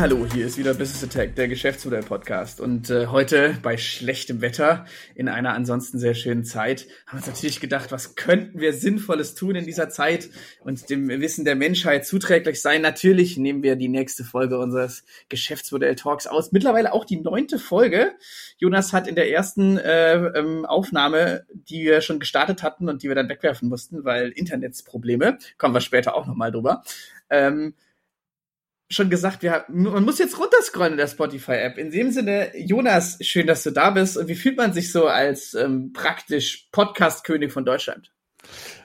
Hallo, hier ist wieder Business Attack, der Geschäftsmodell-Podcast. Und äh, heute bei schlechtem Wetter, in einer ansonsten sehr schönen Zeit, haben wir uns natürlich gedacht, was könnten wir Sinnvolles tun in dieser Zeit und dem Wissen der Menschheit zuträglich sein. Natürlich nehmen wir die nächste Folge unseres Geschäftsmodell-Talks aus. Mittlerweile auch die neunte Folge. Jonas hat in der ersten äh, ähm, Aufnahme, die wir schon gestartet hatten und die wir dann wegwerfen mussten, weil Internetsprobleme, kommen wir später auch nochmal drüber, ähm, schon gesagt, wir, man muss jetzt runterscrollen in der Spotify-App. In dem Sinne, Jonas, schön, dass du da bist. Und wie fühlt man sich so als ähm, praktisch Podcast-König von Deutschland?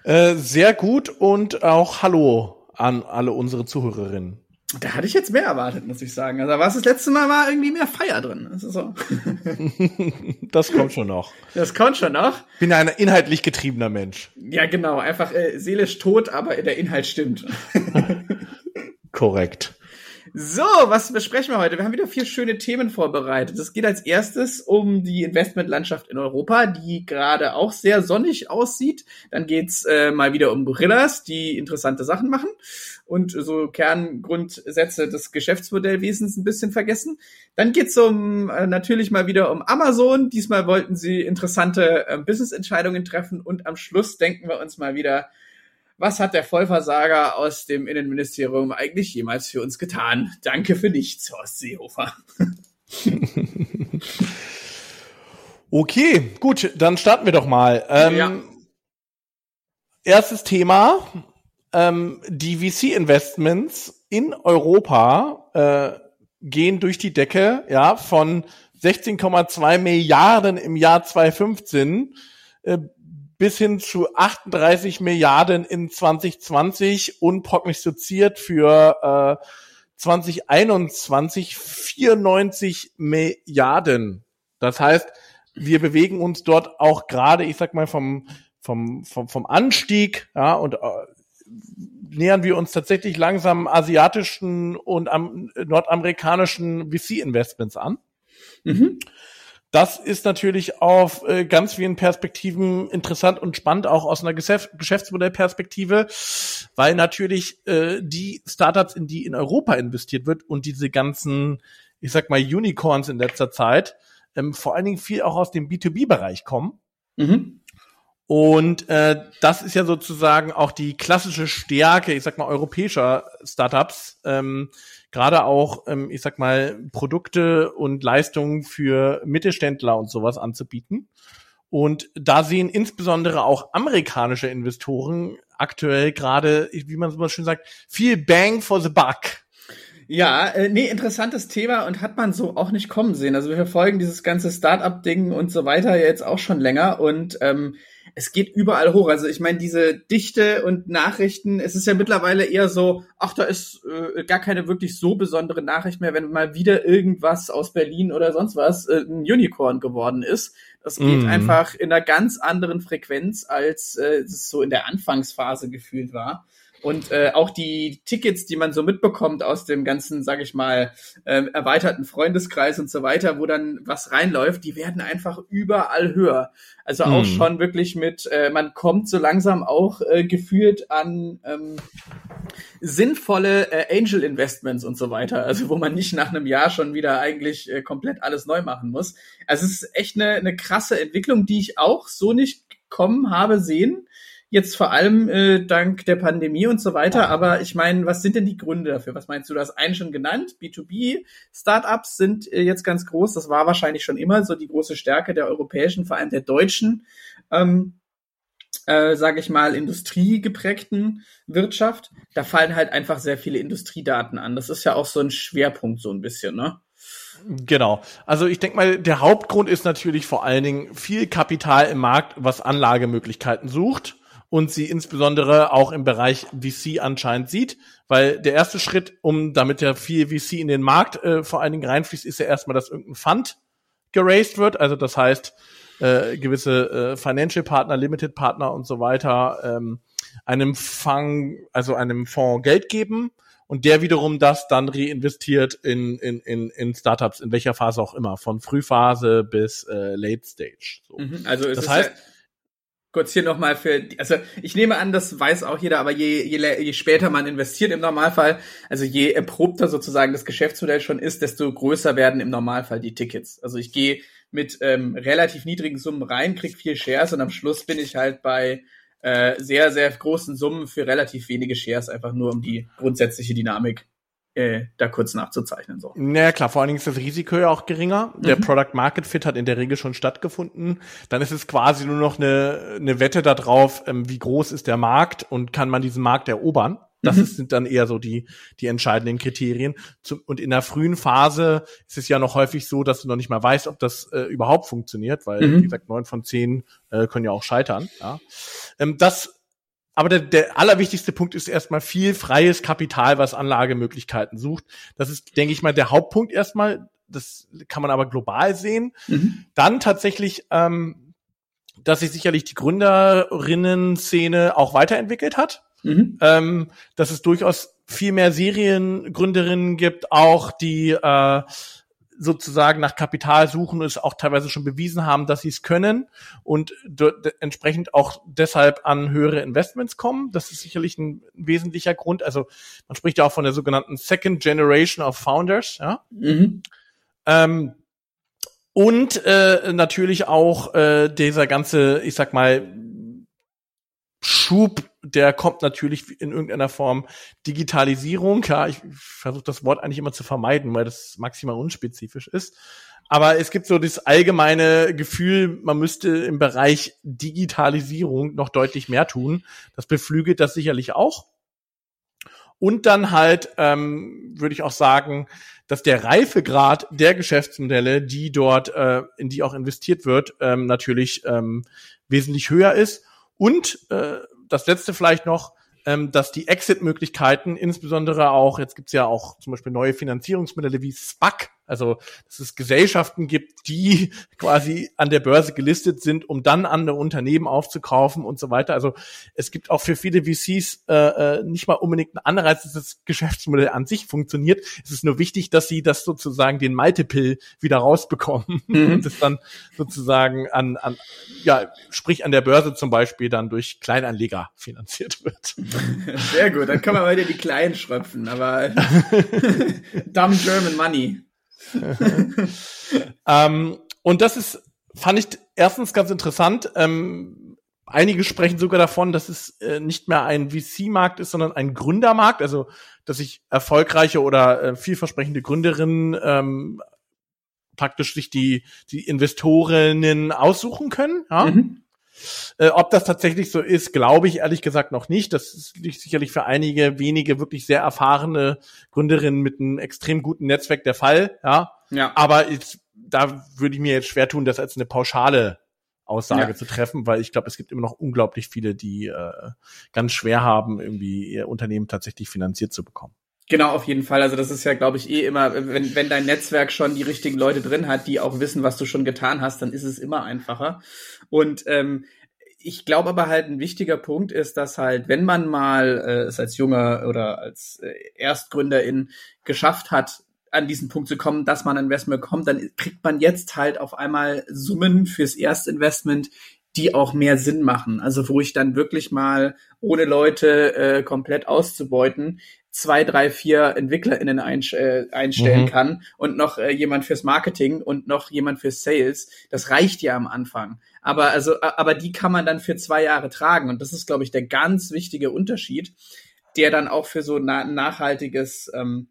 Äh, sehr gut und auch Hallo an alle unsere Zuhörerinnen. Da hatte ich jetzt mehr erwartet, muss ich sagen. Also es das letzte Mal war irgendwie mehr Feier drin. Das, ist so. das kommt schon noch. Das kommt schon noch. Bin ja ein inhaltlich getriebener Mensch. Ja, genau. Einfach äh, seelisch tot, aber der Inhalt stimmt. Korrekt. So, was besprechen wir heute? Wir haben wieder vier schöne Themen vorbereitet. Es geht als erstes um die Investmentlandschaft in Europa, die gerade auch sehr sonnig aussieht. Dann geht's äh, mal wieder um Gorillas, die interessante Sachen machen und so Kerngrundsätze des Geschäftsmodellwesens ein bisschen vergessen. Dann geht's um äh, natürlich mal wieder um Amazon. Diesmal wollten sie interessante äh, Business-Entscheidungen treffen und am Schluss denken wir uns mal wieder was hat der Vollversager aus dem Innenministerium eigentlich jemals für uns getan? Danke für nichts, Horst Seehofer. okay, gut, dann starten wir doch mal. Ähm, ja. Erstes Thema, ähm, die VC-Investments in Europa äh, gehen durch die Decke, ja, von 16,2 Milliarden im Jahr 2015 äh, bis hin zu 38 Milliarden in 2020 und prognostiziert für äh, 2021 94 Milliarden. Das heißt, wir bewegen uns dort auch gerade, ich sag mal, vom, vom, vom, vom Anstieg, ja, und äh, nähern wir uns tatsächlich langsam asiatischen und am, nordamerikanischen VC-Investments an. Mhm. Das ist natürlich auf äh, ganz vielen Perspektiven interessant und spannend, auch aus einer Geschäft Geschäftsmodellperspektive, weil natürlich äh, die Startups, in die in Europa investiert wird und diese ganzen, ich sag mal, Unicorns in letzter Zeit, ähm, vor allen Dingen viel auch aus dem B2B-Bereich kommen. Mhm. Und äh, das ist ja sozusagen auch die klassische Stärke, ich sag mal, europäischer Startups. Ähm, gerade auch, ähm, ich sag mal, Produkte und Leistungen für Mittelständler und sowas anzubieten. Und da sehen insbesondere auch amerikanische Investoren aktuell gerade, wie man so schön sagt, viel Bang for the Buck. Ja, äh, nee, interessantes Thema und hat man so auch nicht kommen sehen. Also wir verfolgen dieses ganze Start-up-Ding und so weiter jetzt auch schon länger und ähm, es geht überall hoch. Also ich meine, diese Dichte und Nachrichten, es ist ja mittlerweile eher so, ach, da ist äh, gar keine wirklich so besondere Nachricht mehr, wenn mal wieder irgendwas aus Berlin oder sonst was äh, ein Unicorn geworden ist. Das geht mm. einfach in einer ganz anderen Frequenz, als äh, es so in der Anfangsphase gefühlt war. Und äh, auch die Tickets, die man so mitbekommt aus dem ganzen, sag ich mal, äh, erweiterten Freundeskreis und so weiter, wo dann was reinläuft, die werden einfach überall höher. Also auch hm. schon wirklich mit, äh, man kommt so langsam auch äh, gefühlt an ähm, sinnvolle äh, Angel Investments und so weiter. Also wo man nicht nach einem Jahr schon wieder eigentlich äh, komplett alles neu machen muss. Also es ist echt eine, eine krasse Entwicklung, die ich auch so nicht kommen habe sehen jetzt vor allem äh, dank der Pandemie und so weiter. Aber ich meine, was sind denn die Gründe dafür? Was meinst du? Du hast einen schon genannt. B2B-Startups sind äh, jetzt ganz groß. Das war wahrscheinlich schon immer so die große Stärke der europäischen, vor allem der deutschen, ähm, äh, sage ich mal, industriegeprägten Wirtschaft. Da fallen halt einfach sehr viele Industriedaten an. Das ist ja auch so ein Schwerpunkt so ein bisschen, ne? Genau. Also ich denke mal, der Hauptgrund ist natürlich vor allen Dingen viel Kapital im Markt, was Anlagemöglichkeiten sucht und sie insbesondere auch im Bereich VC anscheinend sieht, weil der erste Schritt, um damit ja viel VC in den Markt äh, vor allen Dingen reinfließt, ist ja erstmal, dass irgendein Fund geraced wird, also das heißt äh, gewisse äh, Financial Partner, Limited Partner und so weiter ähm, einem Fang, also einem Fonds Geld geben und der wiederum das dann reinvestiert in, in, in, in Startups, in welcher Phase auch immer, von Frühphase bis äh, Late Stage. So. Mhm, also das heißt, kurz hier nochmal für, also ich nehme an, das weiß auch jeder, aber je, je, je später man investiert im Normalfall, also je erprobter sozusagen das Geschäftsmodell schon ist, desto größer werden im Normalfall die Tickets. Also ich gehe mit ähm, relativ niedrigen Summen rein, krieg vier Shares und am Schluss bin ich halt bei äh, sehr, sehr großen Summen für relativ wenige Shares, einfach nur um die grundsätzliche Dynamik äh, da kurz nachzuzeichnen. So. Naja, klar, vor allen Dingen ist das Risiko ja auch geringer. Der mhm. Product Market Fit hat in der Regel schon stattgefunden. Dann ist es quasi nur noch eine, eine Wette darauf, ähm, wie groß ist der Markt und kann man diesen Markt erobern. Das mhm. sind dann eher so die, die entscheidenden Kriterien. Zum, und in der frühen Phase ist es ja noch häufig so, dass du noch nicht mal weißt, ob das äh, überhaupt funktioniert, weil, mhm. wie gesagt, neun von zehn äh, können ja auch scheitern. Ja. Ähm, das aber der, der allerwichtigste Punkt ist erstmal viel freies Kapital, was Anlagemöglichkeiten sucht. Das ist, denke ich mal, der Hauptpunkt erstmal. Das kann man aber global sehen. Mhm. Dann tatsächlich, ähm, dass sich sicherlich die Gründerinnen-Szene auch weiterentwickelt hat. Mhm. Ähm, dass es durchaus viel mehr Seriengründerinnen gibt, auch die äh, sozusagen nach Kapital suchen und es auch teilweise schon bewiesen haben, dass sie es können und entsprechend auch deshalb an höhere Investments kommen. Das ist sicherlich ein wesentlicher Grund. Also man spricht ja auch von der sogenannten Second Generation of Founders. Ja. Mhm. Ähm, und äh, natürlich auch äh, dieser ganze, ich sag mal, Schub, der kommt natürlich in irgendeiner Form Digitalisierung. Ja, ich, versuche das Wort eigentlich immer zu vermeiden, weil das maximal unspezifisch ist. Aber es gibt so das allgemeine Gefühl, man müsste im Bereich Digitalisierung noch deutlich mehr tun. Das beflügelt das sicherlich auch. Und dann halt, ähm, würde ich auch sagen, dass der Reifegrad der Geschäftsmodelle, die dort, äh, in die auch investiert wird, ähm, natürlich ähm, wesentlich höher ist und äh, das letzte vielleicht noch, ähm, dass die Exit-Möglichkeiten, insbesondere auch, jetzt gibt's ja auch zum Beispiel neue Finanzierungsmodelle wie SPAC, also, dass es Gesellschaften gibt, die quasi an der Börse gelistet sind, um dann andere Unternehmen aufzukaufen und so weiter. Also, es gibt auch für viele VCs äh, äh, nicht mal unbedingt einen Anreiz, dass das Geschäftsmodell an sich funktioniert. Es ist nur wichtig, dass sie das sozusagen den Multiple wieder rausbekommen mhm. und es dann sozusagen an, an, ja, sprich an der Börse zum Beispiel dann durch Kleinanleger finanziert wird. Sehr gut, dann können wir heute die Kleinen schröpfen, aber dumb German Money. ähm, und das ist, fand ich erstens ganz interessant. Ähm, einige sprechen sogar davon, dass es äh, nicht mehr ein VC-Markt ist, sondern ein Gründermarkt. Also, dass sich erfolgreiche oder äh, vielversprechende Gründerinnen ähm, praktisch sich die, die Investorinnen aussuchen können. Ja? Mhm. Äh, ob das tatsächlich so ist, glaube ich ehrlich gesagt noch nicht. Das ist sicherlich für einige wenige wirklich sehr erfahrene Gründerinnen mit einem extrem guten Netzwerk der Fall. Ja. ja. Aber ich, da würde ich mir jetzt schwer tun, das als eine pauschale Aussage ja. zu treffen, weil ich glaube, es gibt immer noch unglaublich viele, die äh, ganz schwer haben, irgendwie ihr Unternehmen tatsächlich finanziert zu bekommen. Genau, auf jeden Fall. Also das ist ja, glaube ich, eh immer, wenn, wenn dein Netzwerk schon die richtigen Leute drin hat, die auch wissen, was du schon getan hast, dann ist es immer einfacher. Und ähm, ich glaube aber halt ein wichtiger Punkt ist, dass halt, wenn man mal äh, es als junger oder als äh, Erstgründerin geschafft hat, an diesen Punkt zu kommen, dass man ein Investment bekommt, dann kriegt man jetzt halt auf einmal Summen fürs Erstinvestment, die auch mehr Sinn machen. Also wo ich dann wirklich mal, ohne Leute äh, komplett auszubeuten, zwei, drei, vier EntwicklerInnen äh, einstellen mhm. kann und noch äh, jemand fürs Marketing und noch jemand fürs Sales. Das reicht ja am Anfang. Aber also, aber die kann man dann für zwei Jahre tragen. Und das ist, glaube ich, der ganz wichtige Unterschied, der dann auch für so na nachhaltiges, ähm,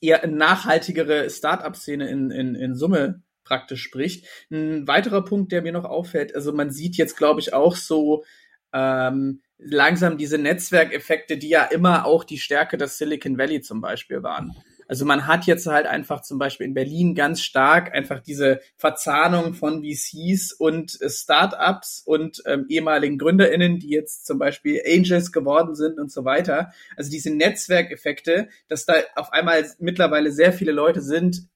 eher nachhaltigere Start-up-Szene in, in, in Summe praktisch spricht. Ein weiterer Punkt, der mir noch auffällt, also man sieht jetzt, glaube ich, auch so ähm, langsam diese Netzwerkeffekte, die ja immer auch die Stärke des Silicon Valley zum Beispiel waren. Also man hat jetzt halt einfach zum Beispiel in Berlin ganz stark einfach diese Verzahnung von VCs und äh, Startups und ähm, ehemaligen GründerInnen, die jetzt zum Beispiel Angels geworden sind und so weiter. Also diese Netzwerkeffekte, dass da auf einmal mittlerweile sehr viele Leute sind,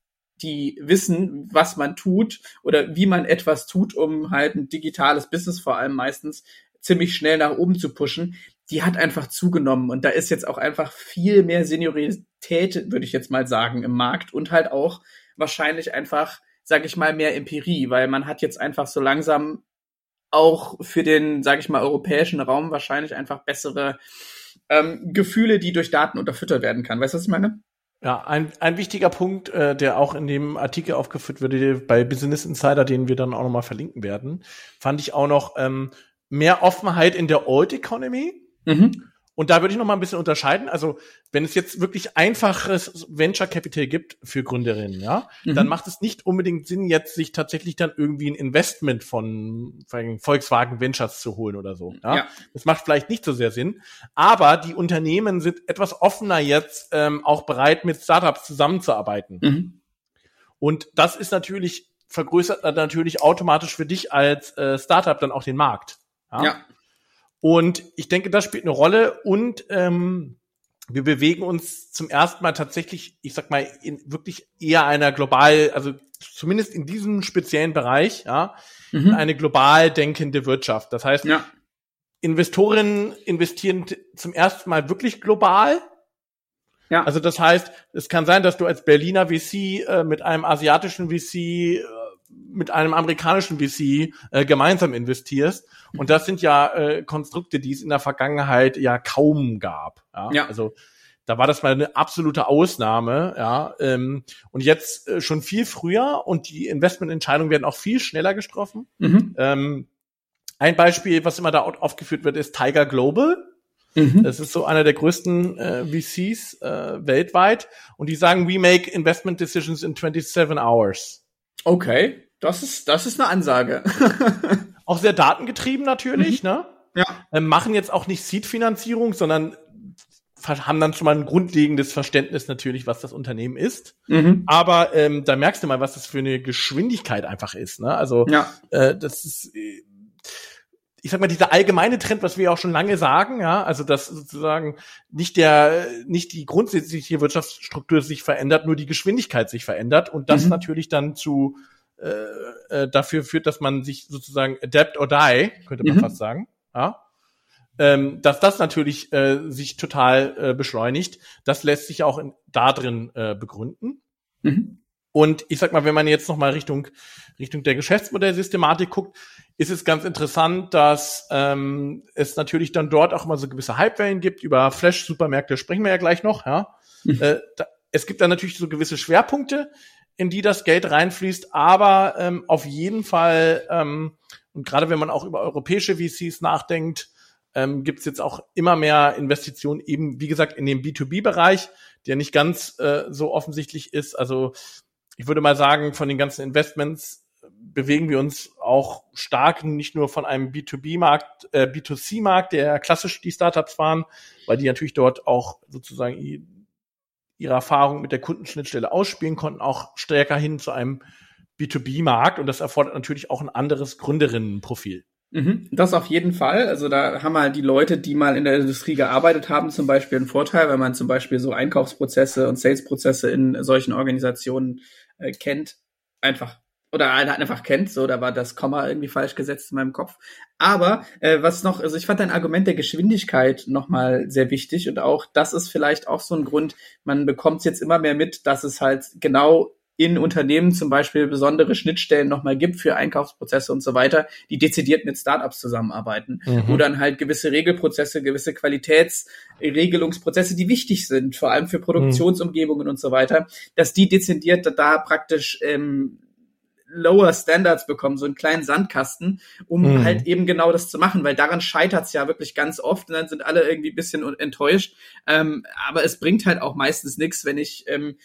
die wissen, was man tut oder wie man etwas tut, um halt ein digitales Business vor allem meistens ziemlich schnell nach oben zu pushen, die hat einfach zugenommen. Und da ist jetzt auch einfach viel mehr Seniorität, würde ich jetzt mal sagen, im Markt und halt auch wahrscheinlich einfach, sage ich mal, mehr Empirie, weil man hat jetzt einfach so langsam auch für den, sage ich mal, europäischen Raum wahrscheinlich einfach bessere ähm, Gefühle, die durch Daten unterfüttert werden kann. Weißt du, was ich meine? Ja, ein, ein wichtiger Punkt, äh, der auch in dem Artikel aufgeführt wurde, bei Business Insider, den wir dann auch nochmal verlinken werden, fand ich auch noch ähm, mehr Offenheit in der Old Economy. Mhm. Und da würde ich noch mal ein bisschen unterscheiden. Also, wenn es jetzt wirklich einfaches Venture Capital gibt für Gründerinnen, ja, mhm. dann macht es nicht unbedingt Sinn, jetzt sich tatsächlich dann irgendwie ein Investment von Volkswagen Ventures zu holen oder so. Ja? ja. Das macht vielleicht nicht so sehr Sinn. Aber die Unternehmen sind etwas offener jetzt ähm, auch bereit, mit Startups zusammenzuarbeiten. Mhm. Und das ist natürlich vergrößert natürlich automatisch für dich als äh, Startup dann auch den Markt. Ja. ja. Und ich denke, das spielt eine Rolle und ähm, wir bewegen uns zum ersten Mal tatsächlich, ich sag mal, in wirklich eher einer global, also zumindest in diesem speziellen Bereich, ja, mhm. eine global denkende Wirtschaft. Das heißt, ja. Investorinnen investieren zum ersten Mal wirklich global. Ja. Also das heißt, es kann sein, dass du als Berliner VC äh, mit einem asiatischen VC äh, mit einem amerikanischen VC äh, gemeinsam investierst. Und das sind ja äh, Konstrukte, die es in der Vergangenheit ja kaum gab. Ja? ja. Also da war das mal eine absolute Ausnahme, ja. Ähm, und jetzt äh, schon viel früher und die Investmententscheidungen werden auch viel schneller getroffen. Mhm. Ähm, ein Beispiel, was immer da aufgeführt wird, ist Tiger Global. Mhm. Das ist so einer der größten äh, VCs äh, weltweit. Und die sagen, we make investment decisions in 27 hours. Okay, das ist, das ist eine Ansage. auch sehr datengetrieben natürlich, mhm. ne? Ja. Ähm, machen jetzt auch nicht Seed-Finanzierung, sondern haben dann schon mal ein grundlegendes Verständnis natürlich, was das Unternehmen ist. Mhm. Aber ähm, da merkst du mal, was das für eine Geschwindigkeit einfach ist. Ne? Also ja. äh, das ist, äh, ich sag mal, dieser allgemeine Trend, was wir auch schon lange sagen, ja, also dass sozusagen nicht der, nicht die grundsätzliche Wirtschaftsstruktur sich verändert, nur die Geschwindigkeit sich verändert und das mhm. natürlich dann zu äh, äh, dafür führt, dass man sich sozusagen adapt or die, könnte man mhm. fast sagen, ja. Ähm, dass das natürlich äh, sich total äh, beschleunigt, das lässt sich auch in, da drin äh, begründen. Mhm. Und ich sag mal, wenn man jetzt noch mal Richtung Richtung der Geschäftsmodellsystematik guckt, ist es ganz interessant, dass ähm, es natürlich dann dort auch mal so gewisse Hypewellen gibt. Über Flash-Supermärkte sprechen wir ja gleich noch. Ja, mhm. äh, da, es gibt dann natürlich so gewisse Schwerpunkte, in die das Geld reinfließt, aber ähm, auf jeden Fall, ähm, und gerade wenn man auch über europäische VCs nachdenkt, ähm, gibt es jetzt auch immer mehr Investitionen eben, wie gesagt, in den B2B-Bereich, der nicht ganz äh, so offensichtlich ist. Also ich würde mal sagen, von den ganzen Investments bewegen wir uns auch stark nicht nur von einem B2B-Markt, äh, B2C-Markt, der klassisch die Startups waren, weil die natürlich dort auch sozusagen ihre Erfahrung mit der Kundenschnittstelle ausspielen konnten, auch stärker hin zu einem B2B-Markt. Und das erfordert natürlich auch ein anderes Gründerinnenprofil. Mhm, das auf jeden Fall. Also da haben halt die Leute, die mal in der Industrie gearbeitet haben, zum Beispiel einen Vorteil, wenn man zum Beispiel so Einkaufsprozesse und Salesprozesse in solchen Organisationen äh, kennt. Einfach oder einfach kennt, so, da war das Komma irgendwie falsch gesetzt in meinem Kopf. Aber äh, was noch, also ich fand dein Argument der Geschwindigkeit nochmal sehr wichtig und auch das ist vielleicht auch so ein Grund, man bekommt jetzt immer mehr mit, dass es halt genau in Unternehmen zum Beispiel besondere Schnittstellen nochmal gibt für Einkaufsprozesse und so weiter, die dezidiert mit Startups zusammenarbeiten, mhm. wo dann halt gewisse Regelprozesse, gewisse Qualitätsregelungsprozesse, die wichtig sind, vor allem für Produktionsumgebungen mhm. und so weiter, dass die dezidiert da praktisch ähm, Lower Standards bekommen, so einen kleinen Sandkasten, um mhm. halt eben genau das zu machen, weil daran scheitert's ja wirklich ganz oft und dann sind alle irgendwie bisschen enttäuscht. Ähm, aber es bringt halt auch meistens nichts, wenn ich ähm,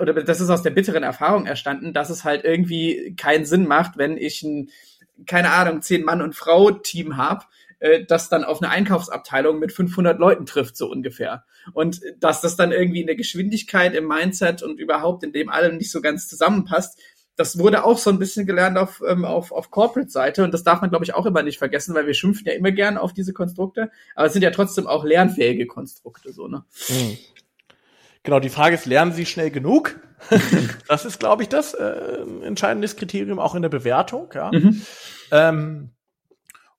oder das ist aus der bitteren Erfahrung erstanden, dass es halt irgendwie keinen Sinn macht, wenn ich ein, keine Ahnung, zehn Mann und Frau Team hab, äh, das dann auf eine Einkaufsabteilung mit 500 Leuten trifft, so ungefähr. Und dass das dann irgendwie in der Geschwindigkeit, im Mindset und überhaupt in dem allem nicht so ganz zusammenpasst, das wurde auch so ein bisschen gelernt auf, ähm, auf, auf Corporate-Seite und das darf man, glaube ich, auch immer nicht vergessen, weil wir schimpfen ja immer gern auf diese Konstrukte, aber es sind ja trotzdem auch lernfähige Konstrukte, so, ne? Mhm. Genau, die Frage ist, lernen Sie schnell genug? das ist, glaube ich, das äh, entscheidendes Kriterium auch in der Bewertung, ja. Mhm. Ähm,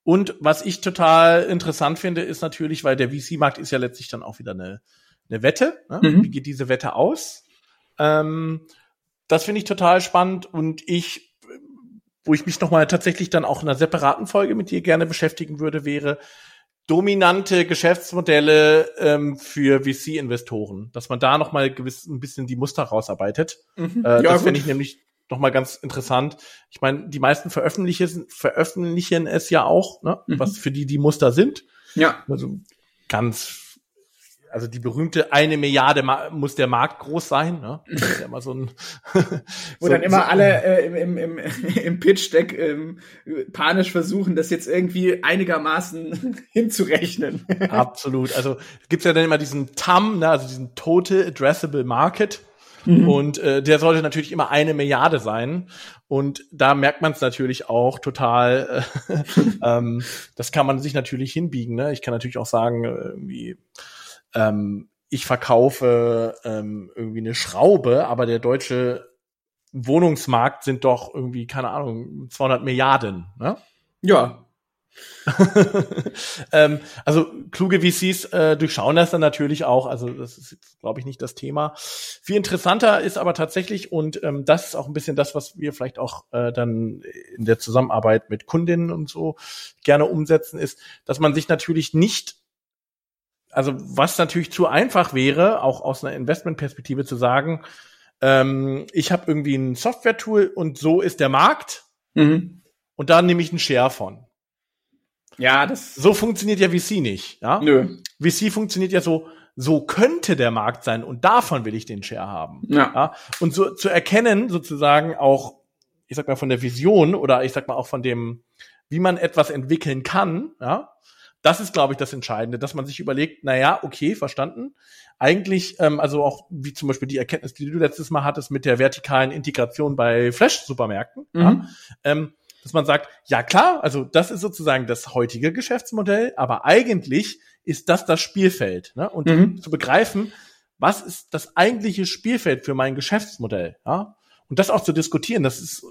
und was ich total interessant finde, ist natürlich, weil der VC-Markt ist ja letztlich dann auch wieder eine, eine Wette. Ne? Mhm. Wie geht diese Wette aus? Ähm, das finde ich total spannend und ich wo ich mich nochmal tatsächlich dann auch in einer separaten Folge mit dir gerne beschäftigen würde, wäre dominante Geschäftsmodelle ähm, für VC-Investoren, dass man da nochmal gewiss ein bisschen die Muster rausarbeitet. Mhm. Äh, ja, das finde ich nämlich nochmal ganz interessant. Ich meine, die meisten veröffentlichen, veröffentlichen es ja auch, ne, mhm. was für die die Muster sind. Ja. Also ganz also die berühmte eine Milliarde muss der Markt groß sein. Ne? Das ist ja immer so ein Wo so, dann immer so, alle äh, im, im, im Pitch-Deck ähm, panisch versuchen, das jetzt irgendwie einigermaßen hinzurechnen. Absolut. Also gibt's ja dann immer diesen TAM, ne? also diesen Total Addressable Market. Mhm. Und äh, der sollte natürlich immer eine Milliarde sein. Und da merkt man es natürlich auch total. Äh, ähm, das kann man sich natürlich hinbiegen. Ne? Ich kann natürlich auch sagen, äh, irgendwie ähm, ich verkaufe ähm, irgendwie eine Schraube, aber der deutsche Wohnungsmarkt sind doch irgendwie, keine Ahnung, 200 Milliarden. Ne? Ja. ähm, also kluge VCs äh, durchschauen das dann natürlich auch. Also das ist, glaube ich, nicht das Thema. Viel interessanter ist aber tatsächlich, und ähm, das ist auch ein bisschen das, was wir vielleicht auch äh, dann in der Zusammenarbeit mit Kundinnen und so gerne umsetzen, ist, dass man sich natürlich nicht also was natürlich zu einfach wäre, auch aus einer Investmentperspektive zu sagen, ähm, ich habe irgendwie ein Software-Tool und so ist der Markt mhm. und da nehme ich einen Share von. Ja, das. So funktioniert ja VC nicht. Ja? Nö. VC funktioniert ja so, so könnte der Markt sein und davon will ich den Share haben. Ja. ja? Und so zu erkennen, sozusagen auch, ich sag mal, von der Vision oder ich sag mal auch von dem, wie man etwas entwickeln kann, ja, das ist, glaube ich, das Entscheidende, dass man sich überlegt, na ja, okay, verstanden. Eigentlich, ähm, also auch wie zum Beispiel die Erkenntnis, die du letztes Mal hattest mit der vertikalen Integration bei Flash-Supermärkten, mhm. ja, ähm, dass man sagt, ja klar, also das ist sozusagen das heutige Geschäftsmodell, aber eigentlich ist das das Spielfeld. Ne? Und mhm. zu begreifen, was ist das eigentliche Spielfeld für mein Geschäftsmodell? Ja? Und das auch zu diskutieren, das ist,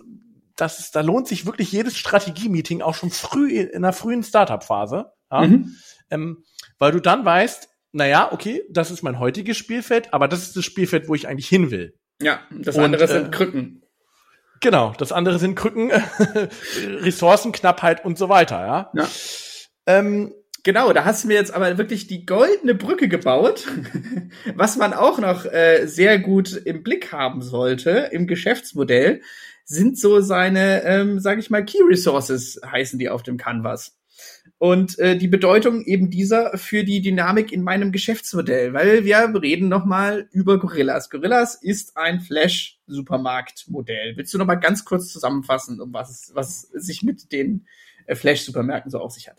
das ist, da lohnt sich wirklich jedes Strategie-Meeting auch schon früh in einer frühen Startup-Phase, ja? Mhm. Ähm, weil du dann weißt, naja, okay, das ist mein heutiges Spielfeld, aber das ist das Spielfeld, wo ich eigentlich hin will. Ja, das Und, andere sind äh, Krücken. Genau, das andere sind Krücken, Ressourcenknappheit und so weiter, ja. ja. Ähm, Genau, da hast du mir jetzt aber wirklich die goldene Brücke gebaut, was man auch noch äh, sehr gut im Blick haben sollte im Geschäftsmodell, sind so seine, ähm, sage ich mal, Key Resources heißen die auf dem Canvas und äh, die Bedeutung eben dieser für die Dynamik in meinem Geschäftsmodell, weil wir reden nochmal über Gorillas. Gorillas ist ein Flash-Supermarkt-Modell. Willst du nochmal ganz kurz zusammenfassen, um was es, was sich mit den äh, Flash-Supermärkten so auf sich hat?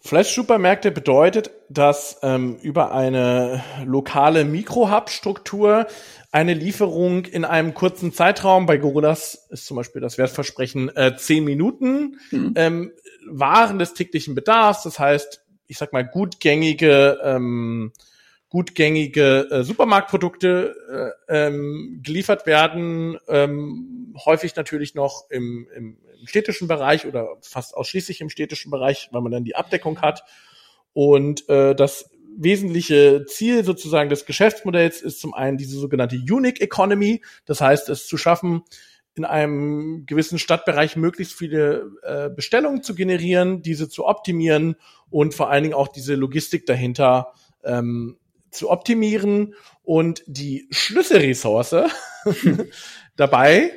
Flash-Supermärkte bedeutet, dass ähm, über eine lokale Mikro-Hub-Struktur eine Lieferung in einem kurzen Zeitraum, bei Gorillas ist zum Beispiel das Wertversprechen äh, zehn Minuten, mhm. ähm, Waren des täglichen Bedarfs, das heißt, ich sag mal, gutgängige, ähm, gutgängige äh, Supermarktprodukte äh, ähm, geliefert werden, ähm, häufig natürlich noch im, im, im städtischen Bereich oder fast ausschließlich im städtischen Bereich, weil man dann die Abdeckung hat. Und äh, das wesentliche Ziel sozusagen des Geschäftsmodells ist zum einen diese sogenannte Unique Economy, das heißt, es zu schaffen, in einem gewissen Stadtbereich möglichst viele äh, Bestellungen zu generieren, diese zu optimieren und vor allen Dingen auch diese Logistik dahinter ähm, zu optimieren. Und die Schlüsselressource dabei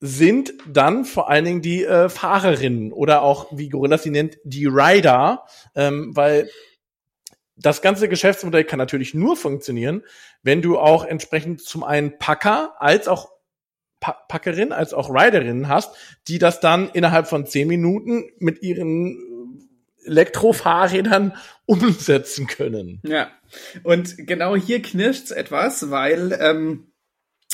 sind dann vor allen Dingen die äh, Fahrerinnen oder auch, wie Gorilla sie nennt, die Rider, ähm, weil das ganze Geschäftsmodell kann natürlich nur funktionieren, wenn du auch entsprechend zum einen Packer als auch pa Packerin als auch Riderin hast, die das dann innerhalb von zehn Minuten mit ihren Elektrofahrrädern umsetzen können. Ja, und genau hier knirscht's etwas, weil ähm,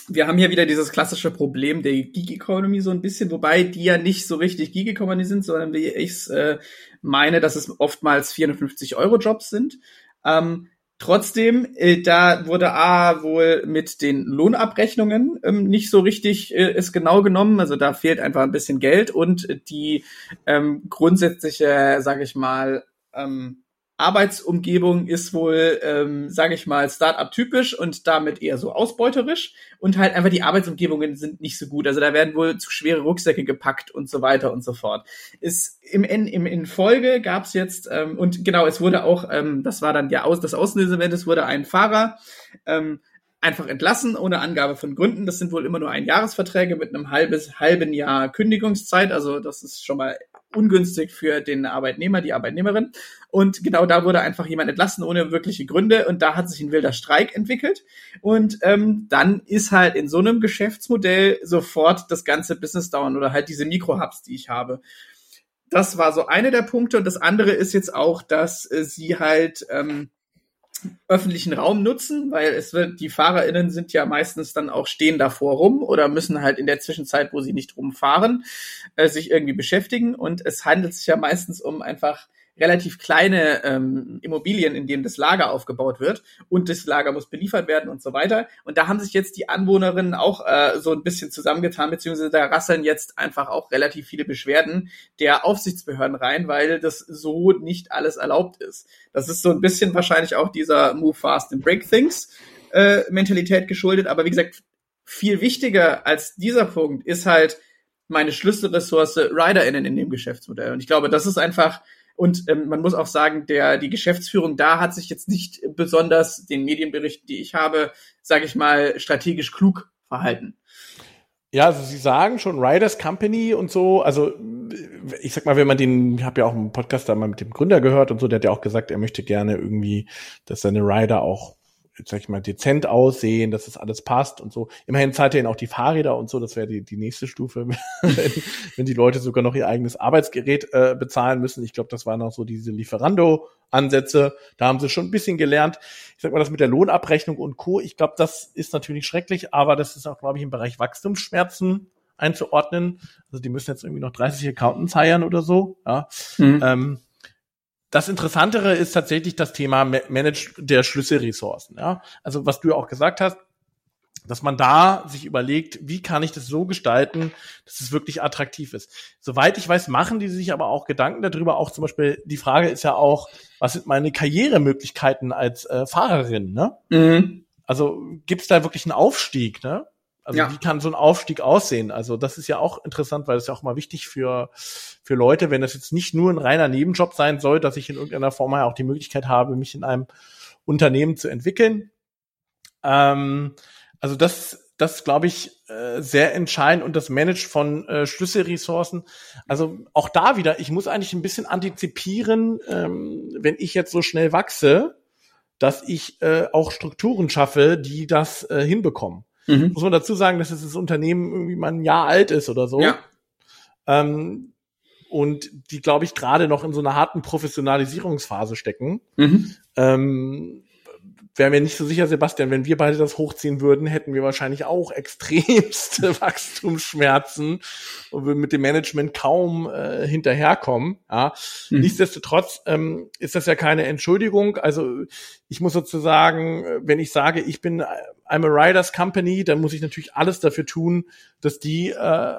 wir haben hier wieder dieses klassische Problem der Gig Economy so ein bisschen, wobei die ja nicht so richtig Gig Economy sind, sondern wie ich äh, meine, dass es oftmals 450 Euro Jobs sind. Ähm, trotzdem, äh, da wurde A wohl mit den Lohnabrechnungen ähm, nicht so richtig äh, ist genau genommen. Also da fehlt einfach ein bisschen Geld und die ähm, grundsätzliche, sage ich mal, ähm, Arbeitsumgebung ist wohl, ähm, sage ich mal, Startup-typisch und damit eher so ausbeuterisch. Und halt einfach die Arbeitsumgebungen sind nicht so gut. Also da werden wohl zu schwere Rucksäcke gepackt und so weiter und so fort. Ist im, im in Folge gab es jetzt ähm, und genau, es wurde auch, ähm, das war dann ja aus das Auslöseevent, es wurde ein Fahrer ähm, einfach entlassen ohne Angabe von Gründen. Das sind wohl immer nur Einjahresverträge mit einem halbes, halben Jahr Kündigungszeit. Also das ist schon mal ungünstig für den Arbeitnehmer, die Arbeitnehmerin. Und genau da wurde einfach jemand entlassen ohne wirkliche Gründe und da hat sich ein wilder Streik entwickelt. Und ähm, dann ist halt in so einem Geschäftsmodell sofort das ganze Business down oder halt diese Mikrohubs, die ich habe. Das war so eine der Punkte. Und das andere ist jetzt auch, dass äh, sie halt ähm, öffentlichen Raum nutzen, weil es wird, die FahrerInnen sind ja meistens dann auch stehen davor rum oder müssen halt in der Zwischenzeit, wo sie nicht rumfahren, äh, sich irgendwie beschäftigen. Und es handelt sich ja meistens um einfach relativ kleine ähm, Immobilien, in denen das Lager aufgebaut wird und das Lager muss beliefert werden und so weiter. Und da haben sich jetzt die Anwohnerinnen auch äh, so ein bisschen zusammengetan, beziehungsweise da rasseln jetzt einfach auch relativ viele Beschwerden der Aufsichtsbehörden rein, weil das so nicht alles erlaubt ist. Das ist so ein bisschen wahrscheinlich auch dieser Move fast and break things äh, Mentalität geschuldet. Aber wie gesagt, viel wichtiger als dieser Punkt ist halt meine Schlüsselressource RiderInnen in dem Geschäftsmodell. Und ich glaube, das ist einfach und ähm, man muss auch sagen, der die Geschäftsführung da hat sich jetzt nicht besonders den Medienberichten, die ich habe, sage ich mal, strategisch klug verhalten. Ja, also sie sagen schon Riders Company und so, also ich sag mal, wenn man den, ich habe ja auch einen Podcast da mal mit dem Gründer gehört und so, der hat ja auch gesagt, er möchte gerne irgendwie, dass seine Rider auch sag ich mal, dezent aussehen, dass das alles passt und so. Immerhin zahlt er ihnen auch die Fahrräder und so, das wäre die, die nächste Stufe, wenn, wenn die Leute sogar noch ihr eigenes Arbeitsgerät äh, bezahlen müssen. Ich glaube, das waren auch so diese Lieferando-Ansätze. Da haben sie schon ein bisschen gelernt. Ich sag mal, das mit der Lohnabrechnung und Co., ich glaube, das ist natürlich schrecklich, aber das ist auch, glaube ich, im Bereich Wachstumsschmerzen einzuordnen. Also die müssen jetzt irgendwie noch 30 Accountants heiern oder so. Ja. Mhm. Ähm, das Interessantere ist tatsächlich das Thema Manage der Schlüsselressourcen. Ja? Also was du ja auch gesagt hast, dass man da sich überlegt, wie kann ich das so gestalten, dass es wirklich attraktiv ist. Soweit ich weiß, machen die sich aber auch Gedanken darüber. Auch zum Beispiel die Frage ist ja auch, was sind meine Karrieremöglichkeiten als äh, Fahrerin? Ne? Mhm. Also gibt es da wirklich einen Aufstieg? Ne? Also ja. wie kann so ein Aufstieg aussehen? Also das ist ja auch interessant, weil das ist ja auch mal wichtig für, für Leute, wenn das jetzt nicht nur ein reiner Nebenjob sein soll, dass ich in irgendeiner Form auch die Möglichkeit habe, mich in einem Unternehmen zu entwickeln. Ähm, also das, das glaube ich, äh, sehr entscheidend und das Manage von äh, Schlüsselressourcen. Also auch da wieder, ich muss eigentlich ein bisschen antizipieren, ähm, wenn ich jetzt so schnell wachse, dass ich äh, auch Strukturen schaffe, die das äh, hinbekommen. Mhm. Muss man dazu sagen, dass das Unternehmen irgendwie mal ein Jahr alt ist oder so. Ja. Ähm, und die, glaube ich, gerade noch in so einer harten Professionalisierungsphase stecken. Mhm. Ähm, wäre mir nicht so sicher, Sebastian, wenn wir beide das hochziehen würden, hätten wir wahrscheinlich auch extremste Wachstumsschmerzen und würden mit dem Management kaum äh, hinterherkommen. Ja. Mhm. Nichtsdestotrotz ähm, ist das ja keine Entschuldigung. Also ich muss sozusagen, wenn ich sage, ich bin I'm a Riders Company, dann muss ich natürlich alles dafür tun, dass die äh,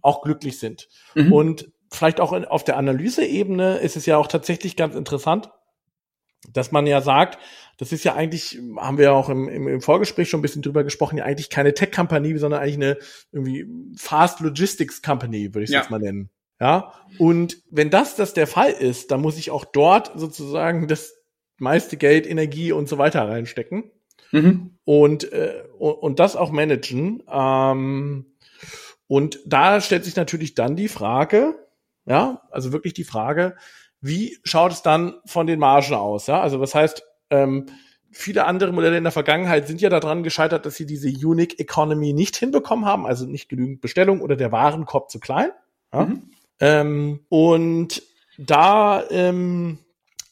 auch glücklich sind. Mhm. Und vielleicht auch in, auf der Analyseebene ist es ja auch tatsächlich ganz interessant, dass man ja sagt, das ist ja eigentlich, haben wir ja auch im, im, im Vorgespräch schon ein bisschen drüber gesprochen, ja eigentlich keine Tech-Company, sondern eigentlich eine irgendwie Fast Logistics Company, würde ich ja. jetzt mal nennen. Ja, und wenn das das der Fall ist, dann muss ich auch dort sozusagen das meiste Geld, Energie und so weiter reinstecken mhm. und, äh, und, und das auch managen. Ähm, und da stellt sich natürlich dann die Frage, ja, also wirklich die Frage, wie schaut es dann von den Margen aus? Ja, also was heißt, ähm, viele andere Modelle in der Vergangenheit sind ja daran gescheitert, dass sie diese Unique Economy nicht hinbekommen haben, also nicht genügend Bestellung oder der Warenkorb zu klein. Ja? Mhm. Ähm, und da ähm,